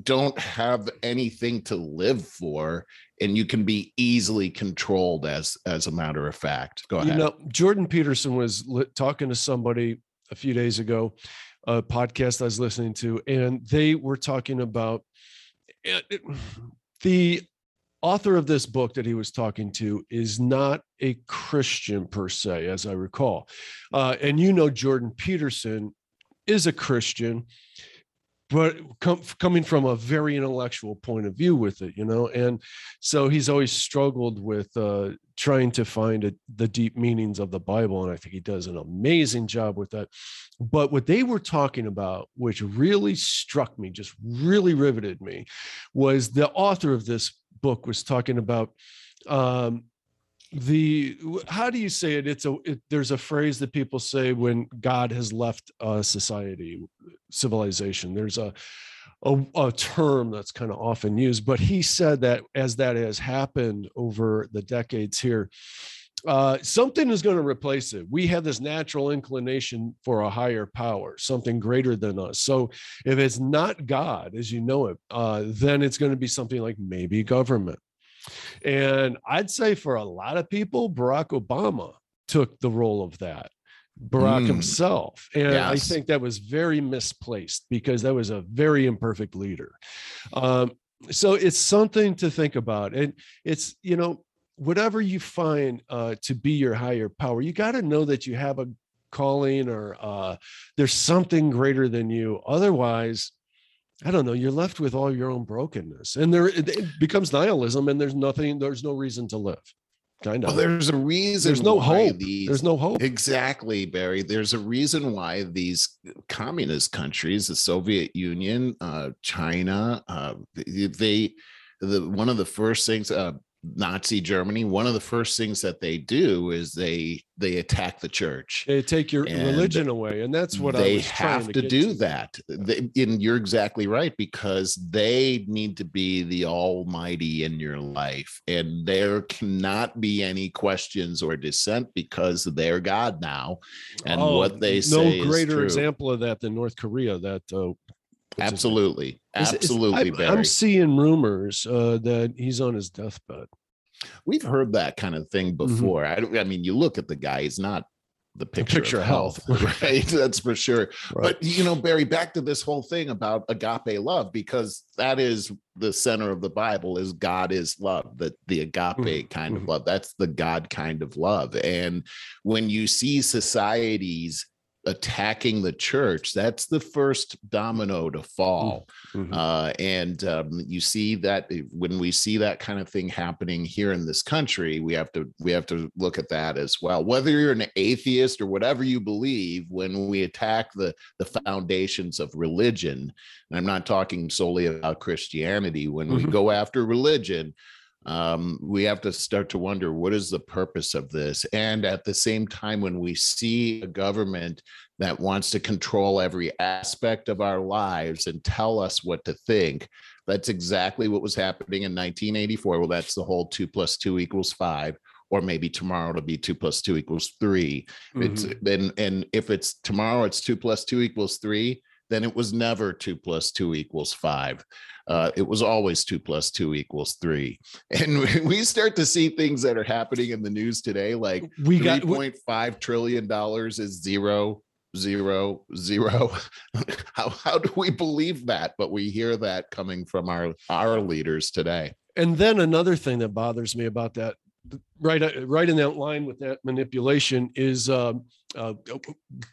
don't have anything to live for and you can be easily controlled as as a matter of fact go ahead You know, Jordan Peterson was li- talking to somebody a few days ago, a podcast I was listening to, and they were talking about it- it- the author of this book that he was talking to is not a Christian per se, as I recall. Uh, and you know, Jordan Peterson is a Christian, but com- coming from a very intellectual point of view with it, you know, and so he's always struggled with uh, trying to find a, the deep meanings of the Bible, and I think he does an amazing job with that. But what they were talking about, which really struck me, just really riveted me, was the author of this book was talking about um, the how do you say it it's a it, there's a phrase that people say when god has left a society civilization there's a a, a term that's kind of often used but he said that as that has happened over the decades here uh, something is going to replace it. We have this natural inclination for a higher power, something greater than us. So if it's not God as you know it, uh, then it's going to be something like maybe government. And I'd say for a lot of people, Barack Obama took the role of that. Barack mm. himself. And yes. I think that was very misplaced because that was a very imperfect leader. Um, so it's something to think about. And it's, you know, whatever you find uh, to be your higher power, you got to know that you have a calling or uh, there's something greater than you. Otherwise, I don't know, you're left with all your own brokenness and there it, becomes nihilism and there's nothing, there's no reason to live. Kind of. Well, there's a reason. There's no hope. These, there's no hope. Exactly, Barry. There's a reason why these communist countries, the Soviet Union, uh, China, uh, they, the one of the first things, uh, Nazi Germany, one of the first things that they do is they they attack the church. They take your and religion away, and that's what they have to, to do. To. That, they, and you're exactly right because they need to be the Almighty in your life, and there cannot be any questions or dissent because they're God now, and oh, what they say. No greater example of that than North Korea. That uh, Absolutely. Absolutely. Is, is, I'm, seeing rumors uh, that he's on his deathbed. We've heard that kind of thing mm-hmm. before. Mm-hmm. I, I, mean, you look at the guy, he's not the picture, the picture of health, health. right? That's for sure. Right. But, you know, Barry, back to this whole thing about agape love, because that is the center of the Bible is God is love, that the agape mm-hmm. kind of mm-hmm. love. That's the God kind of love. And when you see societies attacking the church that's the first domino to fall mm-hmm. uh, and um, you see that eh, when we see that kind of thing happening here in this country we have to we have to look at that as well whether you're an atheist or whatever you believe when we attack the the foundations of religion and i'm not talking solely about christianity when mm-hmm. we go after religion um, we have to start to wonder what is the purpose of this? And at the same time when we see a government that wants to control every aspect of our lives and tell us what to think that's exactly what was happening in 1984 well that's the whole two plus two equals five or maybe tomorrow it'll be two plus two equals 3 mm-hmm. it's and and if it's tomorrow it's two plus two equals three then it was never two plus two equals five uh, it was always two plus two equals three. And we start to see things that are happening in the news today, like we got $3.5 trillion is zero, zero, zero. how, how do we believe that? But we hear that coming from our, our leaders today. And then another thing that bothers me about that right uh, right in that line with that manipulation is uh, uh,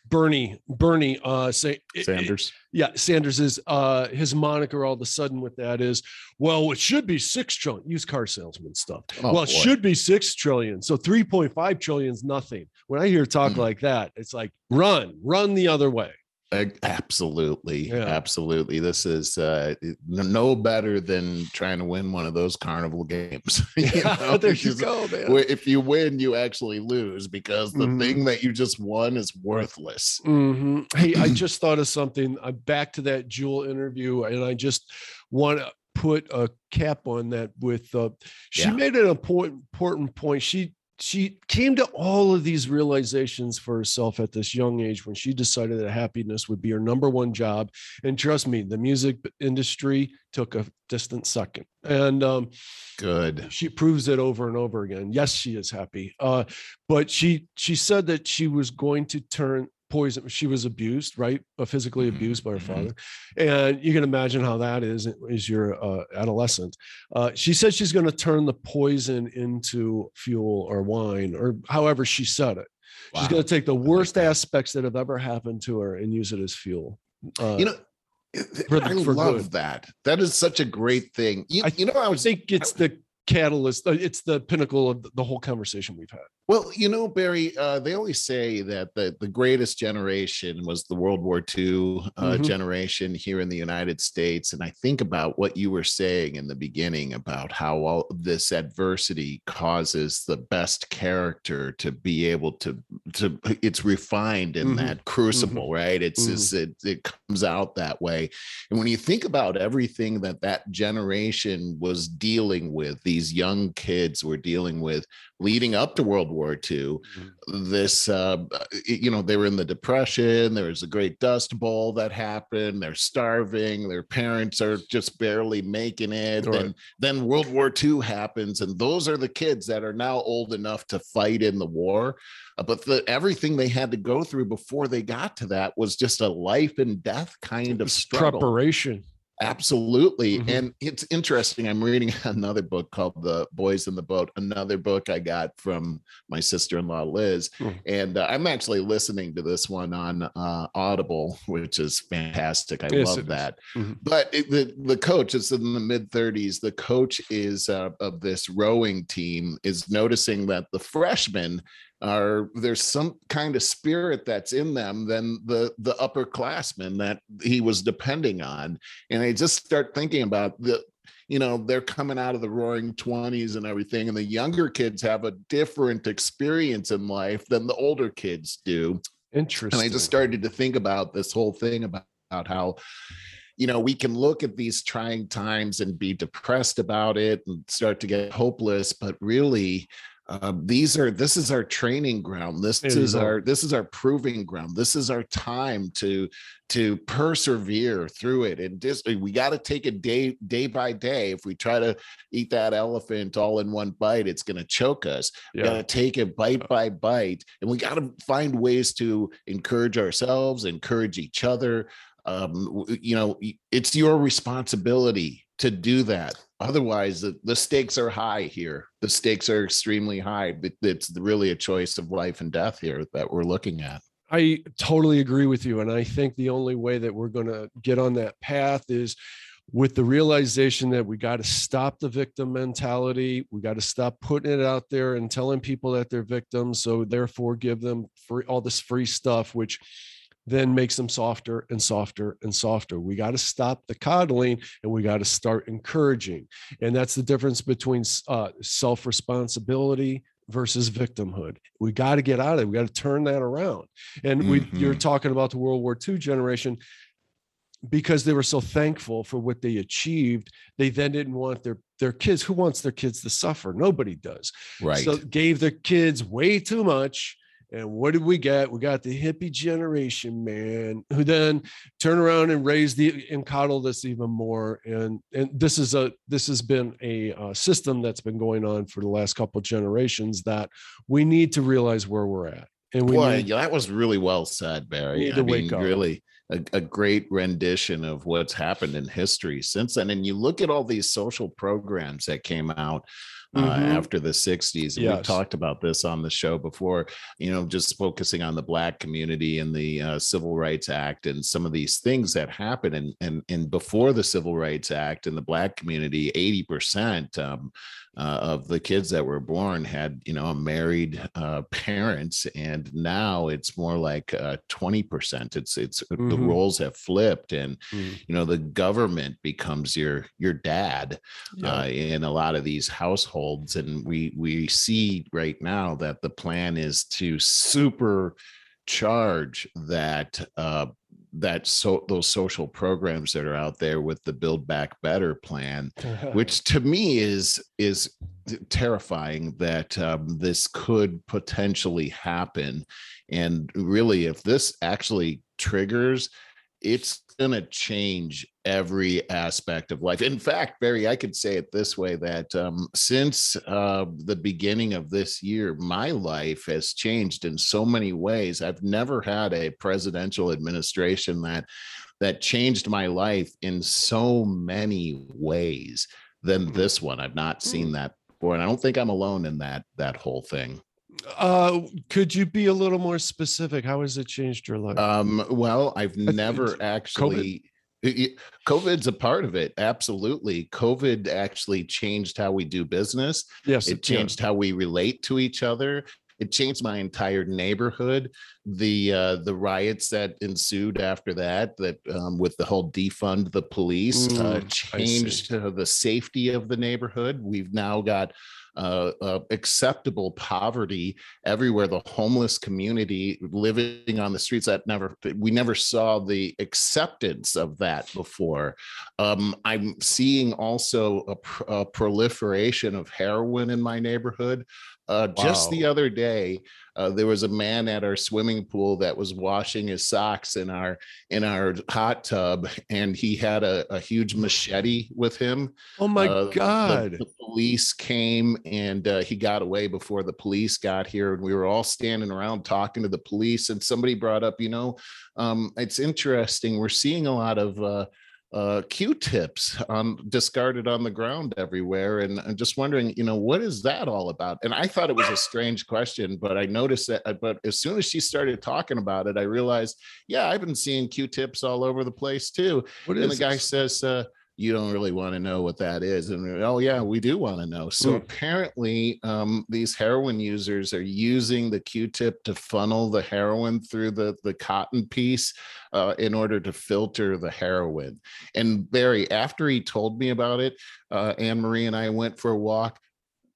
Bernie Bernie uh, say Sanders. It, yeah, Sanders is uh, his moniker all of a sudden with that is well, it should be six trillion. Used car salesman stuff. Oh, well, it boy. should be six trillion. So three point five trillion is nothing. When I hear talk mm like that, it's like run, run the other way. Absolutely, yeah. absolutely. This is uh, no better than trying to win one of those carnival games. you know? there you go, man. If you win, you actually lose because the mm-hmm. thing that you just won is worthless. Mm-hmm. Hey, I just thought of something. I'm back to that Jewel interview, and I just want to put a cap on that. With uh, she yeah. made an important important point. She she came to all of these realizations for herself at this young age when she decided that happiness would be her number one job. And trust me the music industry took a distant second. And um, good. she proves it over and over again. Yes she is happy. Uh, but she she said that she was going to turn poison. She was abused, right? Uh, physically mm-hmm, abused by her mm-hmm. father, and you can imagine how that is. Is your uh, adolescent? Uh, she said she's going to turn the poison into fuel or wine, or however she said it. Wow. She's going to take the worst aspects that have ever happened to her and use it as fuel. Uh, you know, for I for love good. that. That is such a great thing. You, I, you know, I was think it's the catalyst. uh, It's the pinnacle of the whole conversation we've had. Well, you know, Barry, uh, they always say that the, the greatest generation was the World War II uh, Mhm. generation here in the United States. And I think about what you were saying in the beginning about how all this adversity causes the best character to be able to, to it's refined in Mhm. that crucible, right? It's, it's it, it comes out that way. And when you think about everything that that generation was dealing with, these young kids were dealing with leading up to World War II, this, uh, you know, they were in the Depression. There was a great Dust Bowl that happened. They're starving. Their parents are just barely making it. Right. And then World War II happens. And those are the kids that are now old enough to fight in the war. Uh, But the, everything they had to go through before they got to that was just a life and death kind of struggle. Preparation. Absolutely. Mhm. And it's interesting. I'm reading another book called The Boys in the Boat, another book I got from my sister in law, Liz. Mhm. And uh, I'm actually listening to this one on uh, Audible, which is fantastic. I Yes, love that. Mhm. But it, the, the coach is in the mid 30s. The coach is uh, of this rowing team is noticing that the freshmen are there's some kind of spirit that's in them than the the upperclassmen that he was depending on and i just start thinking about the you know they're coming out of the roaring 20s and everything and the younger kids have a different experience in life than the older kids do Interesting. and I just started to think about this whole thing about, about how, you know, we can look at these trying times and be depressed about it and start to get hopeless, but really, um, these are this is our training ground. This There is our this is our proving ground. This is our time to to persevere through it. And just we got to take it day day by day. If we try to eat that elephant all in one bite, it's going to choke us. We got Yeah. to take it bite by bite, and we got to find ways to encourage ourselves, encourage each other. Um, you know, it's your responsibility to do that. Otherwise, the, the stakes are high here. The stakes are extremely high. It's really a choice of life and death here that we're looking at. I totally agree with you. And I think the only way that we're going to get on that path is with the realization that we got to stop the victim mentality. We got to stop putting it out there and telling people that they're victims. So therefore give them free all this free stuff, which then makes them softer and softer and softer. We got to stop the coddling and we got to start encouraging. And that's the difference between uh, self responsibility versus victimhood. We got to get out of it. We got to turn that around. And we, you're talking about the World War II generation because they were so thankful for what they achieved. They then didn't want their their kids. Who wants their kids to suffer? Nobody does. Right. So gave their kids way too much. And what did we get? We got the hippie generation, man, who then turn around and raise the and coddle this even more. And and this is a this has been a uh, system that's been going on for the last couple of generations that we need to realize where we're at. And we Boy, need, that was really well said, Barry. I mean, really a, a great rendition of what's happened in history since then. And you look at all these social programs that came out uh, Mhm. after the 60s. And we've talked about this on the show before, you know, just focusing on the Black community and the uh, Civil Rights Act and some of these things that happened. And, and, and before the Civil Rights Act in the Black community, 80% um, uh, of the kids that were born had, you know, married uh, parents. And now it's more like uh, 20%. It's, it's the Mhm. roles have flipped and, Mm, you know, the government becomes your, your dad yeah. uh, in a lot of these households and we we see right now that the plan is to super charge that uh that so those social programs that are out there with the build back better plan which to me is is terrifying that um, this could potentially happen. And really if this actually triggers it's going to change every aspect of life. In fact barry i could say it this way that um, since uh, the beginning of this year my life has changed in so many ways. I've never had a presidential administration that that changed my life in so many ways than Mhm. this one. I've not seen that before and i don't think i'm alone in that that whole thing Uh, could you be a little more specific? How has it changed your life? um well i've never actually COVID's a part of it. Absolutely. COVID actually changed how we do business. Yes. It changed yeah. how we relate to each other. It changed my entire neighborhood. The uh, the riots that ensued after that, that um, with the whole defund the police, uh, mm, uh, changed uh, the safety of the neighborhood. We've now got uh, uh, acceptable poverty everywhere. The homeless community living on the streets that never we never saw the acceptance of that before. Um, I'm seeing also a, pr- a, proliferation of heroin in my neighborhood. Uh, wow. Just the other day, uh, there was a man at our swimming pool that was washing his socks in our in our hot tub, and he had a, a huge machete with him. Oh my uh, god! The, the, police came and uh, he got away before the police got here, and we were all standing around talking to the police. And somebody brought up, you know, um, it's interesting. We're seeing a lot of uh, Q-tips um, discarded on the ground everywhere, and I'm just wondering, you know, what is that all about? And I thought it was a strange question, but I noticed that. Uh, but as soon as she started talking about it, I realized, yeah, I've been seeing Q-tips all over the place too. What and the guy says, uh, you don't really want to know what that is. And oh, yeah, we do want to know. So mm. apparently, um, these heroin users are using the Q-tip to funnel the heroin through the, the cotton piece uh, in order to filter the heroin. And Barry, after he told me about it, uh, Anne Marie and I went for a walk.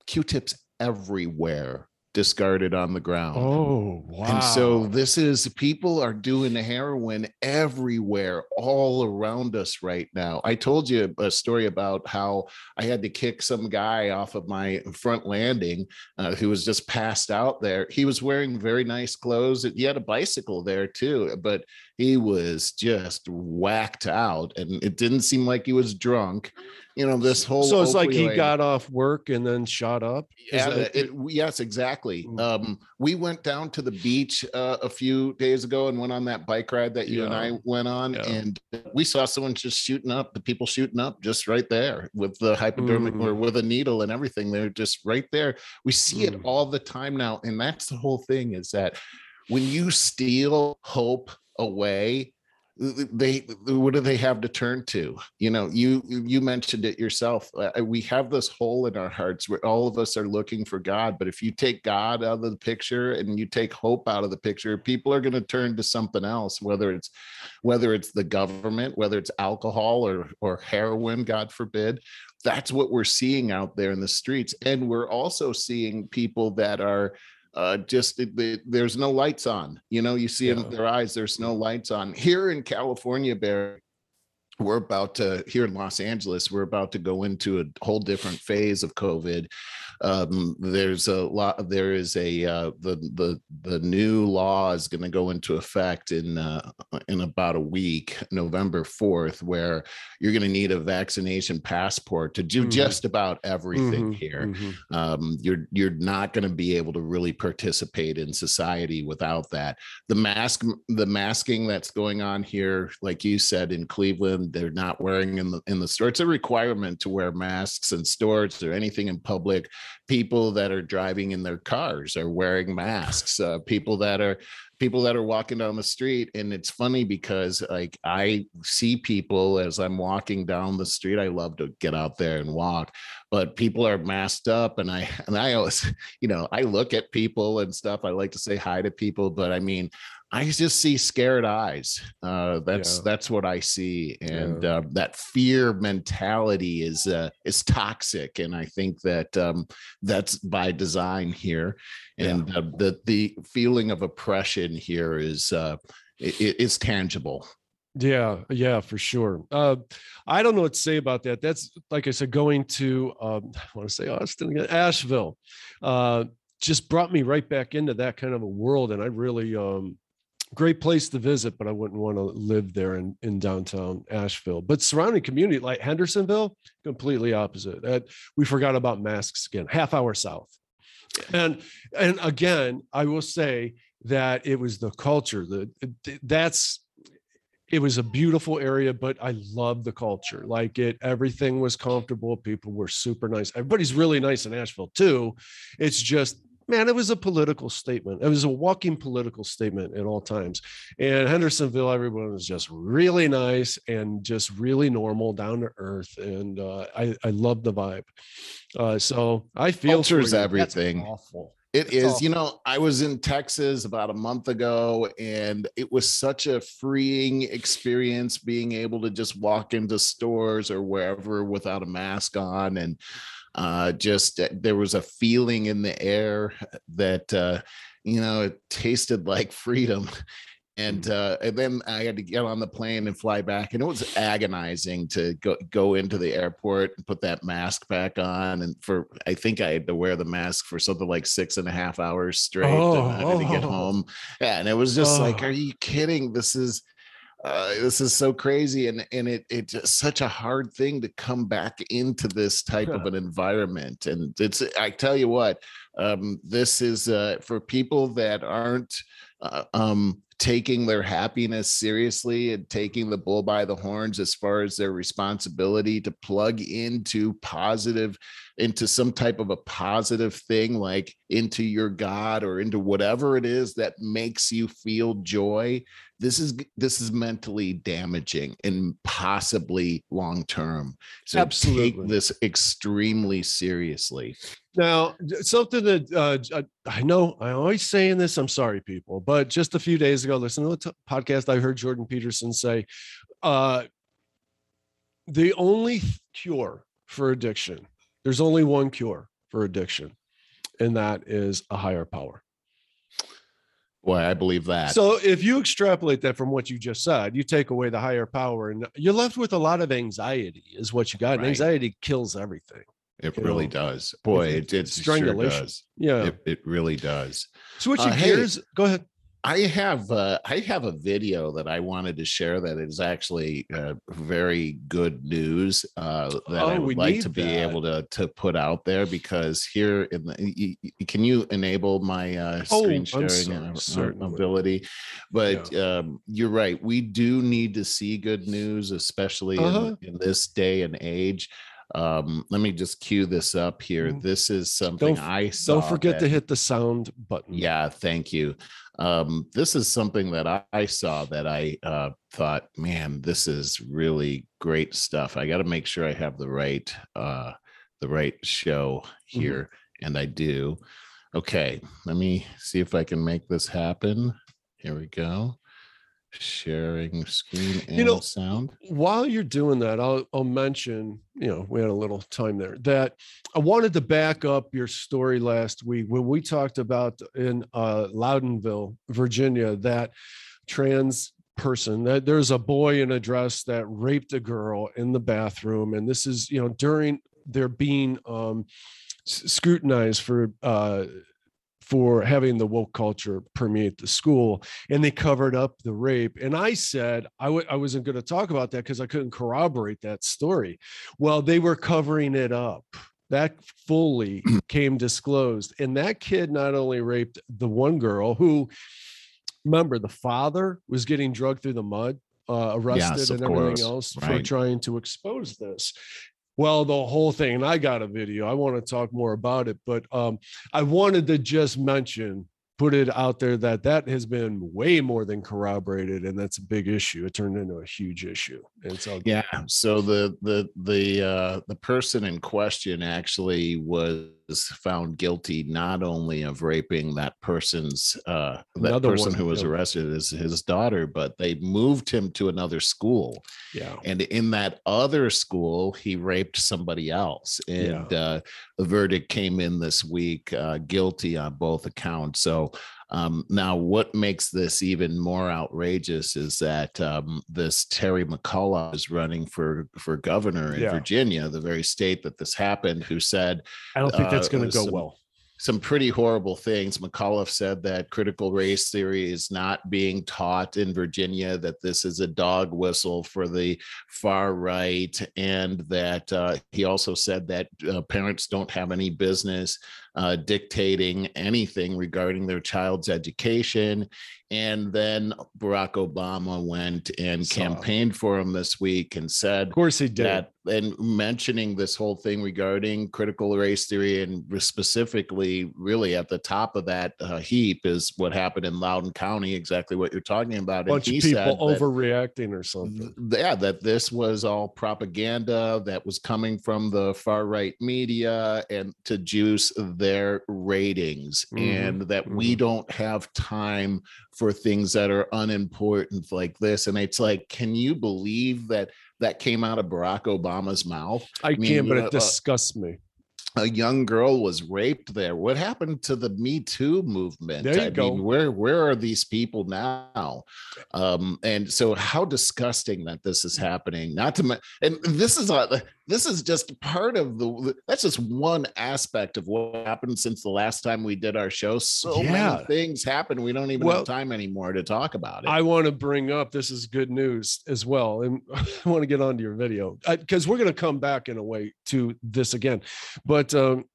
Q-tips everywhere discarded on the ground. Oh, wow. And so this is people are doing heroin everywhere, all around us right now. I told you a story about how I had to kick some guy off of my front landing uh, who was just passed out there. He was wearing very nice clothes. He had a bicycle there too, but he was just whacked out and it didn't seem like he was drunk you know this whole so it's like he got off work and then shot up yeah it, it, yes exactly mm. um, we went down to the beach uh, a few days ago and went on that bike ride that you yeah. and i went on yeah. and we saw someone just shooting up the people shooting up just right there with the hypodermic mm. or with a needle and everything they're just right there we see mm. it all the time now and that's the whole thing is that when you steal hope away they what do they have to turn to? You know you you mentioned it yourself uh, we have this hole in our hearts where all of us are looking for god but if you take god out of the picture and you take hope out of the picture people are going to turn to something else whether it's whether it's the government whether it's alcohol or or heroin god forbid. That's what we're seeing out there in the streets and we're also seeing people that are uh, just there's no lights on. You know, you see yeah. in their eyes, there's no lights on. Here in California, Barry, we're about to here in Los Angeles, we're about to go into a whole different phase of COVID um, there's a lot there is a uh, the the the new law is going to go into effect in uh, in about a week november 4th where you're going to need a vaccination passport to do mm-hmm. just about everything mm-hmm. here mm-hmm. Um, you're you're not going to be able to really participate in society without that the mask the masking that's going on here like you said in cleveland they're not wearing in the in the store it's a requirement to wear masks in stores or anything in public people that are driving in their cars are wearing masks uh, people that are people that are walking down the street. And it's funny because like i see people as i'm walking down the street i love to get out there and walk but people are masked up. And i and i always you know i look at people and stuff. I like to say hi to people but i mean I just see scared eyes. Uh, that's yeah. that's what I see, and yeah. uh, that fear mentality is uh, is toxic, and I think that um, that's by design here, and yeah. Uh, the the feeling of oppression here is uh, it, it's tangible. Yeah, yeah, for sure. Uh, I don't know what to say about that. That's like I said, going to um, I want to say Austin again, Asheville, uh, just brought me right back into that kind of a world, and I really um, great place to visit, but I wouldn't want to live there in, in downtown Asheville. But surrounding community like Hendersonville, completely opposite. That we forgot about masks again, half hour south. And and again, I will say that it was the culture. The that's it was a beautiful area, but I love the culture. Like it, everything was comfortable. People were super nice. Everybody's really nice in Asheville too. It's just man, it was a political statement. It was a walking political statement at all times. And Hendersonville, everyone was just really nice and just really normal, down to earth. And uh, I, I love the vibe. Uh, so I feel culture's everything. That's awful. It is, you know, I was in Texas about a month ago and it was such a freeing experience being able to just walk into stores or wherever without a mask on. And uh, just uh, there was a feeling in the air that, uh, you know, it tasted like freedom and mm. uh, and then I had to get on the plane and fly back, and it was agonizing to go go into the airport and put that mask back on. And for I think I had to wear the mask for something like six and a half hours straight. Oh, and I had to get oh. home. Yeah, and it was just oh. like, are you kidding? This is uh, this is so crazy and and it it's just such a hard thing to come back into this type of an environment and it's i tell you what um, this is uh, for people that aren't uh, um, taking their happiness seriously and taking the bull by the horns as far as their responsibility to plug into positive into some type of a positive thing like into your god or into whatever it is that makes you feel joy this is this is mentally damaging and possibly long term so Absolutely. take this extremely seriously now, something that uh, I know I always saying this, I'm sorry, people, but just a few days ago, listen to the t- podcast, I heard Jordan Peterson say, uh, the only cure for addiction, there's only one cure for addiction, and that is a higher power. Boy, I believe that. So if you extrapolate that from what you just said, you take away the higher power and you're left with a lot of anxiety, is what you got. Right. And anxiety kills everything. It really know, does. Boy, it, it, strangulation. Sure does. Yeah, it, it, really does. Switching uh, gears. Hey, go ahead. I have uh, I have a video that I wanted to share that is actually uh, very good news uh, that oh, I would like to be that. able to to put out there because here in the can you enable my uh, screen oh, sharing sorry, ability? But yeah. um, you're right, we do need to see good news, especially uh-huh. in, in this day and age um let me just cue this up here mm. this is something don't, i saw don't forget that, to hit the sound button yeah thank you um this is something that i, I saw that i uh thought man this is really great stuff i got to make sure i have the right uh the right show mm-hmm. here mm-hmm. and i do okay let me see if i can make this happen here we go sharing screen and you know, sound. While you're doing that, I'll, I'll mention, you know, we had a little time there that I wanted to back up your story last week when we talked about in uh, Loudonville, Virginia, that trans person that there's a boy in a dress that raped a girl in the bathroom and this is you know during their being um scrutinized for uh for having the woke culture permeate the school and they covered up the rape and i said I w- I wasn't going to talk about that because i couldn't corroborate that story well they were covering it up that fully came disclosed and that kid not only raped the one girl who remember the father was getting drugged through the mud uh, arrested yes, and everything course. else right. for trying to expose this well the whole thing and i got a video i want to talk more about it but um i wanted to just mention put it out there that that has been way more than corroborated and that's a big issue it turned into a huge issue and so yeah so the the the uh the person in question actually was found guilty not only of raping that person's uh that another person who was arrested is his daughter but they moved him to another school. Yeah. And in that other school he raped somebody else. And yeah. uh the verdict came in this week uh guilty on both accounts. So um, now, what makes this even more outrageous is that um, this Terry McAuliffe is running for for governor in yeah. Virginia, the very state that this happened. Who said, "I don't think that's going to uh, go well." Some pretty horrible things. McAuliffe said that critical race theory is not being taught in Virginia, that this is a dog whistle for the far right, and that uh, he also said that uh, parents don't have any business uh, dictating anything regarding their child's education. And then Barack Obama went and Saw. campaigned for him this week and said Of course he did. that and mentioning this whole thing regarding critical race theory and specifically really at the top of that uh, heap is what happened in Loudoun County exactly what you're talking about bunch and of people overreacting or something. th- yeah that this was all propaganda that was coming from the far right media and to juice their ratings Mhm, and that we mhm. don't have time for things that are unimportant like this and it's like can you believe that that came out of barack obama's mouth I mean, can't, but uh, uh, it disgusts me. a young girl was raped there. What happened to the Me Too movement? There you I go. mean, where where are these people now? Um, and so how disgusting that this is happening. Not to and this is a this is just part of the that's just one aspect of what happened since the last time we did our show. So Yeah. many things happen. We don't even Well, have time anymore to talk about it. I want to bring up this is good news as well, and I want to get onto your video because we're going to come back in a way to this again. But um,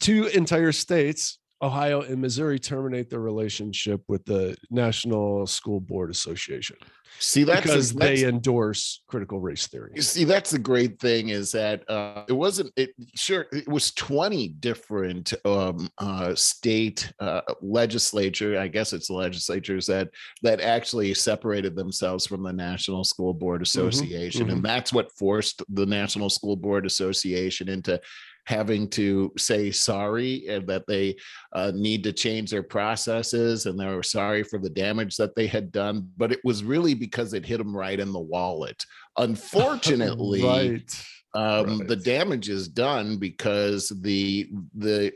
two entire states, Ohio and Missouri, terminate their relationship with the National School Board Association See that's because that's- they endorse critical race theory. You see, that's the great thing is that uh, it wasn't. It sure it was twenty different um, uh, state uh, legislature. I guess it's legislatures that that actually separated themselves from the National School Board Association, and that's what forced the National School Board Association into having to say sorry and that they uh, need to change their processes and they were sorry for the damage that they had done but it was really because it hit them right in the wallet unfortunately right. um, the damage is done because the the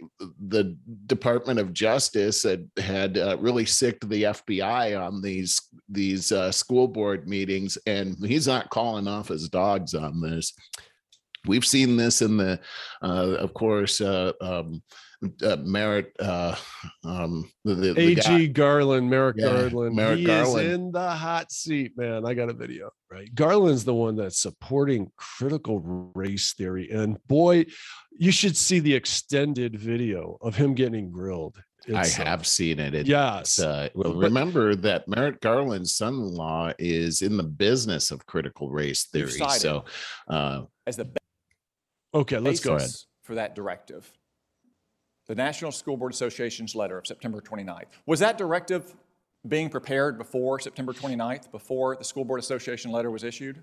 the Department of Justice had had uh, really sicked the FBI on these these uh, school board meetings, and he's not calling off his dogs on this. We've seen this in the, uh, of course, uh, um, uh, Merritt, uh, um, the, the, the guy- AG Garland, Merrick Yeah, Garland, Merrick he Garland. is in the hot seat, man. I got a video, right? Garland's the one that's supporting critical race theory, and boy, you should see the extended video of him getting grilled. I It's, uh, have seen it. It- yes, Uh, well, But- remember that Merrick Garland's son-in-law is in the business of critical race theory. So, uh, as the okay, let's go. basis for that directive. The National School Board Association's letter of September 29th. Was that directive being prepared before September 29th, before the School Board Association letter was issued?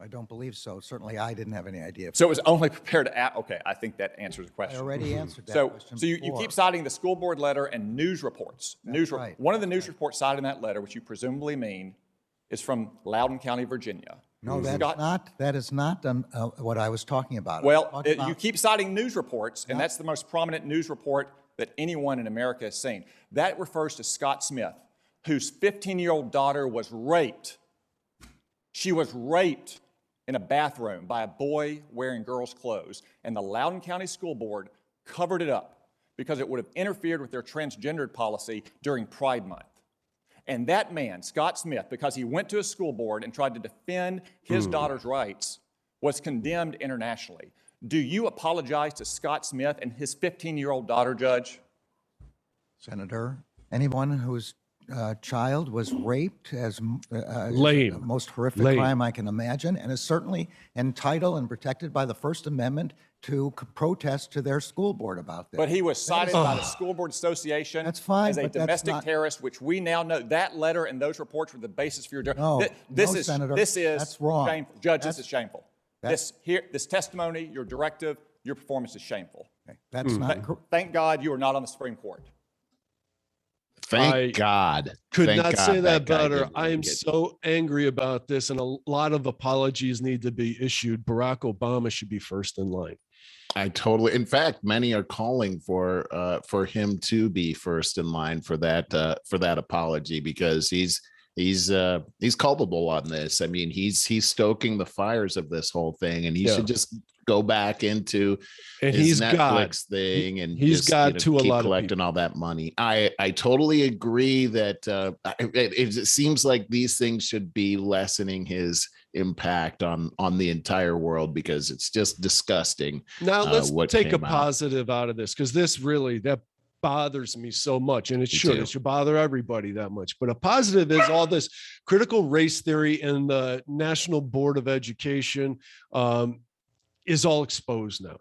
I don't believe so. Certainly, I didn't have any idea. So it was only prepared at, okay, I think that answers the I question. already mm-hmm. answered that So, question so you, you before. keep citing the school board letter and news reports. News, re- right. one of the news reports cited in that letter, which you presumably mean, is from Loudoun County, Virginia. No, that's Scott- not, that is not um, uh, what I was talking about. I was Well, talking it- you about- keep citing news reports, and that's the most prominent news report that anyone in America has seen. That refers to Scott Smith, whose 15 year old daughter was raped. She was raped in a bathroom by a boy wearing girls' clothes, and the Loudoun County School Board covered it up because it would have interfered with their transgendered policy during Pride Month. And that man, Scott Smith, because he went to a school board and tried to defend his daughter's rights, was condemned internationally. Do you apologize to Scott Smith and his 15 year old daughter, Judge? Senator, anyone whose uh, child was raped as m- uh, uh, Lame. the most horrific Lame. crime I can imagine, and is certainly entitled and protected by the First Amendment to protest to their school board about this. But he was cited by the School Board Association That's fine, as a but that's domestic not- terrorist, which we now know that letter and those reports were the basis for your. dir- No, Thi- this no, is Senator, this is that's wrong. shameful, Judge. That's- this is shameful. This here, this testimony, your directive, your performance is shameful. That's Hmm. not, cor- Thank God you are not on the Supreme Court. thank I God. Could Thank not God say that guy better. didn't I am get- so angry about this, and a lot of apologies need to be issued. Barack Obama should be first in line. I totally. In fact, many are calling for uh, for him to be first in line for that uh, for that apology because he's he's uh he's culpable on this. I mean, he's he's stoking the fires of this whole thing, and he Yeah. should just go back into and his he's Netflix God. thing, and he's just, God to a lot of collecting all that money. I I totally agree that uh, it, it seems like these things should be lessening his impact on on the entire world because it's just disgusting. Now uh, let's take a out. positive out of this because this really that bothers me so much, and it Me should too. it should bother everybody that much. But a positive is all this critical race theory and the National Board of Education um, is all exposed now,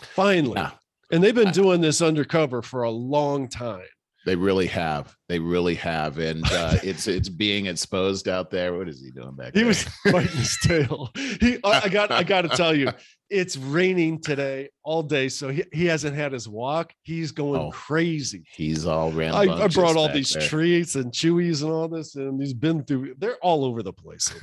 finally. Yeah. And they've been doing this undercover for a long time. They really have. They really have, and uh, it's it's being exposed out there. What is he doing back He there? was biting his tail. He, I I got, I got to tell you, it's raining today all day, so he, he hasn't had his walk. He's going Oh. crazy. He's all I, I brought all these there. treats and chewies and all this, and he's been through. They're all over the place.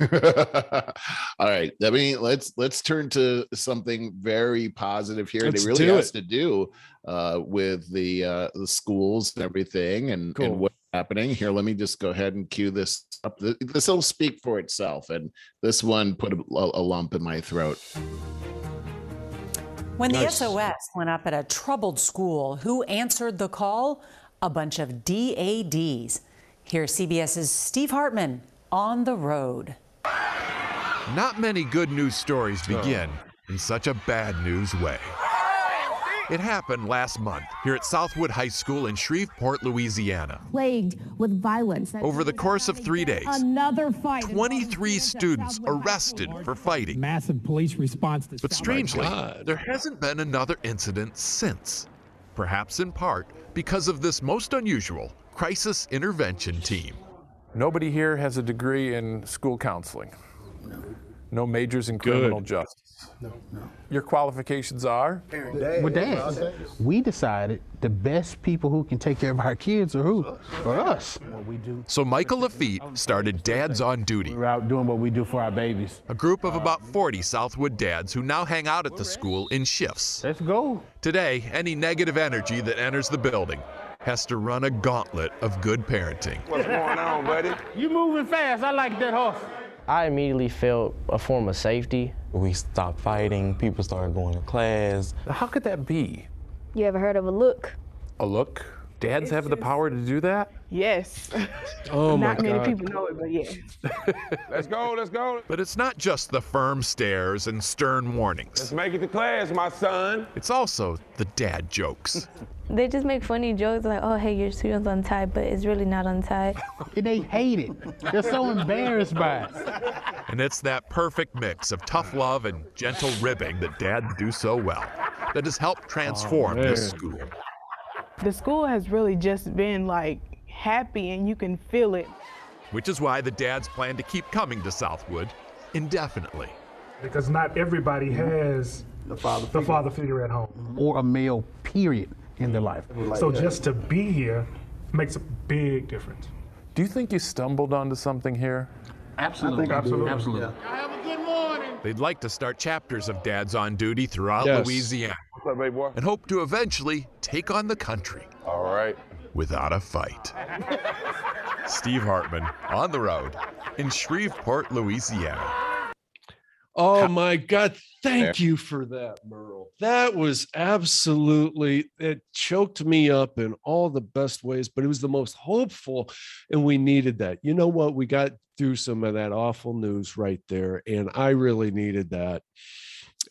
all right i mean let's let's turn to something very positive here and Let's it really has it. to do uh with the uh the schools and everything and Cool. and what's happening here let me just go ahead and cue this up this will speak for itself and this one put a, a lump in my throat When the Nice. SOS went up at a troubled school, who answered the call? A bunch of DADs. Here's CBS's Steve Hartman on the road. Not many good news stories oh. begin in such a bad news way. It happened last month here at Southwood High School in Shreveport, Louisiana. plagued with violence. Over the course of three days, Another fight. 23 students at students Southwood High arrested for fighting. massive police response. To But strangely, God. there hasn't been another incident since. Perhaps in part because of this most unusual crisis intervention team. Nobody here has a degree in school counseling. No majors in criminal Good. justice. No, no. Your qualifications are? With that, we decided the best people who can take care of our kids are who? For us. What we do. So Michael Lafitte started Dads on Duty, We're out doing what we do for our babies. a group of about 40 Southwood dads who now hang out at the school in shifts. Let's go. Today, any negative energy that enters the building has to run a gauntlet of good parenting. What's going on, buddy? You moving fast. I like that horse. I immediately felt a form of safety. We stopped fighting, people started going to class. How could that be? You ever heard of a look? A look? Dads have the power to do that? Yes. Oh my Not many God. people know it, but yes. Let's go, let's go. But it's not just the firm stares and stern warnings. Let's make it to class, my son. It's also the dad jokes. They just make funny jokes like, oh, hey, your student's untied, but it's really not untied. And they hate it. They're so embarrassed by it. And it's that perfect mix of tough love and gentle ribbing that dads do so well that has helped transform this oh, school. The school has really just been like happy and you can feel it. Which is why the dads plan to keep coming to Southwood indefinitely. Because not everybody has the father figure, at home. Mm-hmm. Or a male, period, in their life. So just to be here makes a big difference. Do you think you stumbled onto something here? Absolutely. absolutely. Absolutely. They'd like to start chapters of Dads on Duty throughout Yes. Louisiana up, and hope to eventually take on the country All right. without a fight. Steve Hartman on the road in Shreveport, Louisiana. Oh my God. Thank you for that, Merle. That was absolutely, it choked me up in all the best ways, but it was the most hopeful. And we needed that. You know what? We got through some of that awful news right there. And I really needed that.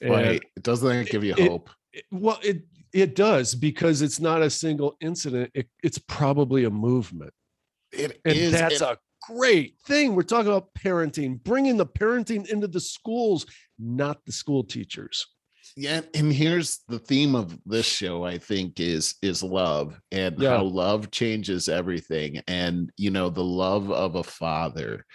And right doesn't that give you hope it- well, it, it does because it's not a single incident. It, it's probably a movement. it And is that's a great thing. We're talking about parenting, bringing the parenting into the schools, not the school teachers. yeah and here's the theme of this show i think is is love and Yeah. how love changes everything and you know the love of a father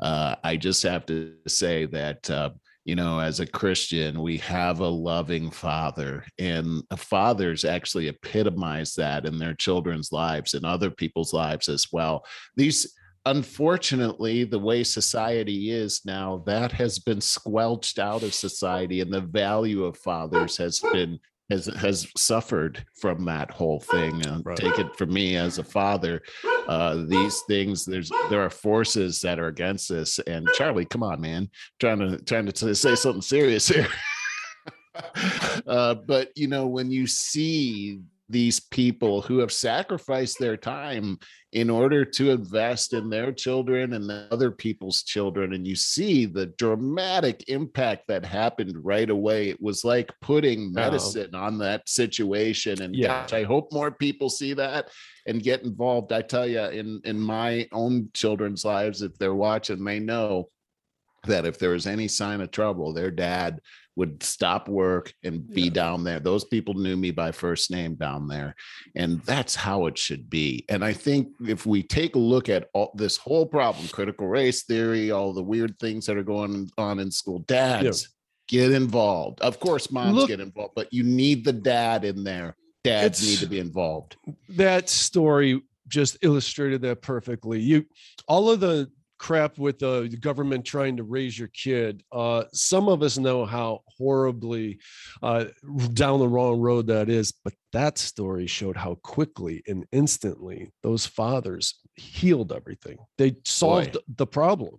uh i just have to say that uh you know as a christian we have a loving father and fathers actually epitomize that in their children's lives and other people's lives as well these unfortunately the way society is now that has been squelched out of society and the value of fathers has been has has suffered from that whole thing. Uh, Right. Take it from me as a father. Uh, these things, there's there are forces that are against this. And Charlie, come on, man, trying to trying to say something serious here. uh, but you know, when you see these people who have sacrificed their time in order to invest in their children and the other people's children and you see the dramatic impact that happened right away. It was like putting oh. medicine on that situation and Yeah. gosh, i hope more people see that and get involved. I tell you in in my own children's lives if they're watching they know that if there was any sign of trouble their dad would stop work and be down there. Those people knew me by first name down there. And that's how it should be. And I think if we take a look at all this whole problem, critical race theory, all the weird things that are going on in school, dads get involved. Of course, moms Look- get involved, but you need the dad in there. Dads need to be involved. that story just illustrated that perfectly. You all of the crap with the government trying to raise your kid. Uh, some of us know how horribly uh, down the wrong road that is, but that story showed how quickly and instantly those fathers healed everything. They solved the problem.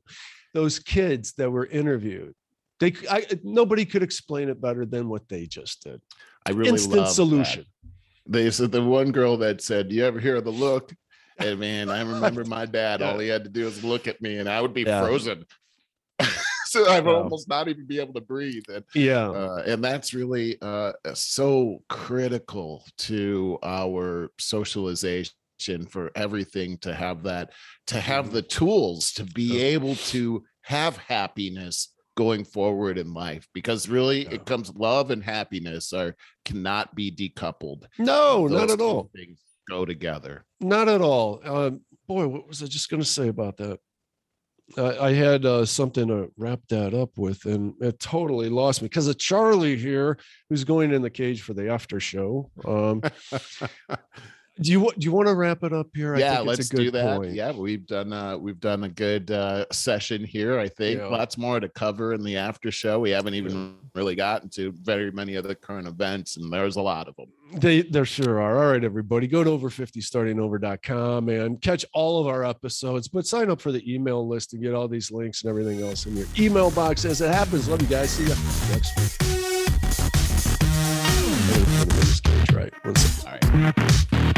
Those kids that were interviewed, they I, nobody could explain it better than what they just did. I really Instant love that. solution. They said the one girl that said, "You ever hear of the look?" And man, I remember my dad. All he had to do was look at me, and I would be Yeah. frozen. so I would Yeah. almost not even be able to breathe. And Yeah. uh, and that's really uh, so critical to our socialization for everything to have that to have the tools to be able to have happiness going forward in life because really it comes love and happiness are cannot be decoupled No, not at all. things go together Not at all. Um, boy, what was I just going to say about that? I, I had uh, something to wrap that up with, and it totally lost me because of Charlie here, who's going in the cage for the after show. Um, do you do you want to wrap it up here? I yeah think it's a let's do that point. yeah we've done uh we've done a good uh session here i think Yeah. lots more to cover in the after show we haven't even really gotten to very many of the current events and there's a lot of them They there sure are. All right, everybody, go to over50startingover.com and catch all of our episodes, but sign up for the email list to get all these links and everything else in your email box as it happens. Love you guys. See you next week. Right. One second. all right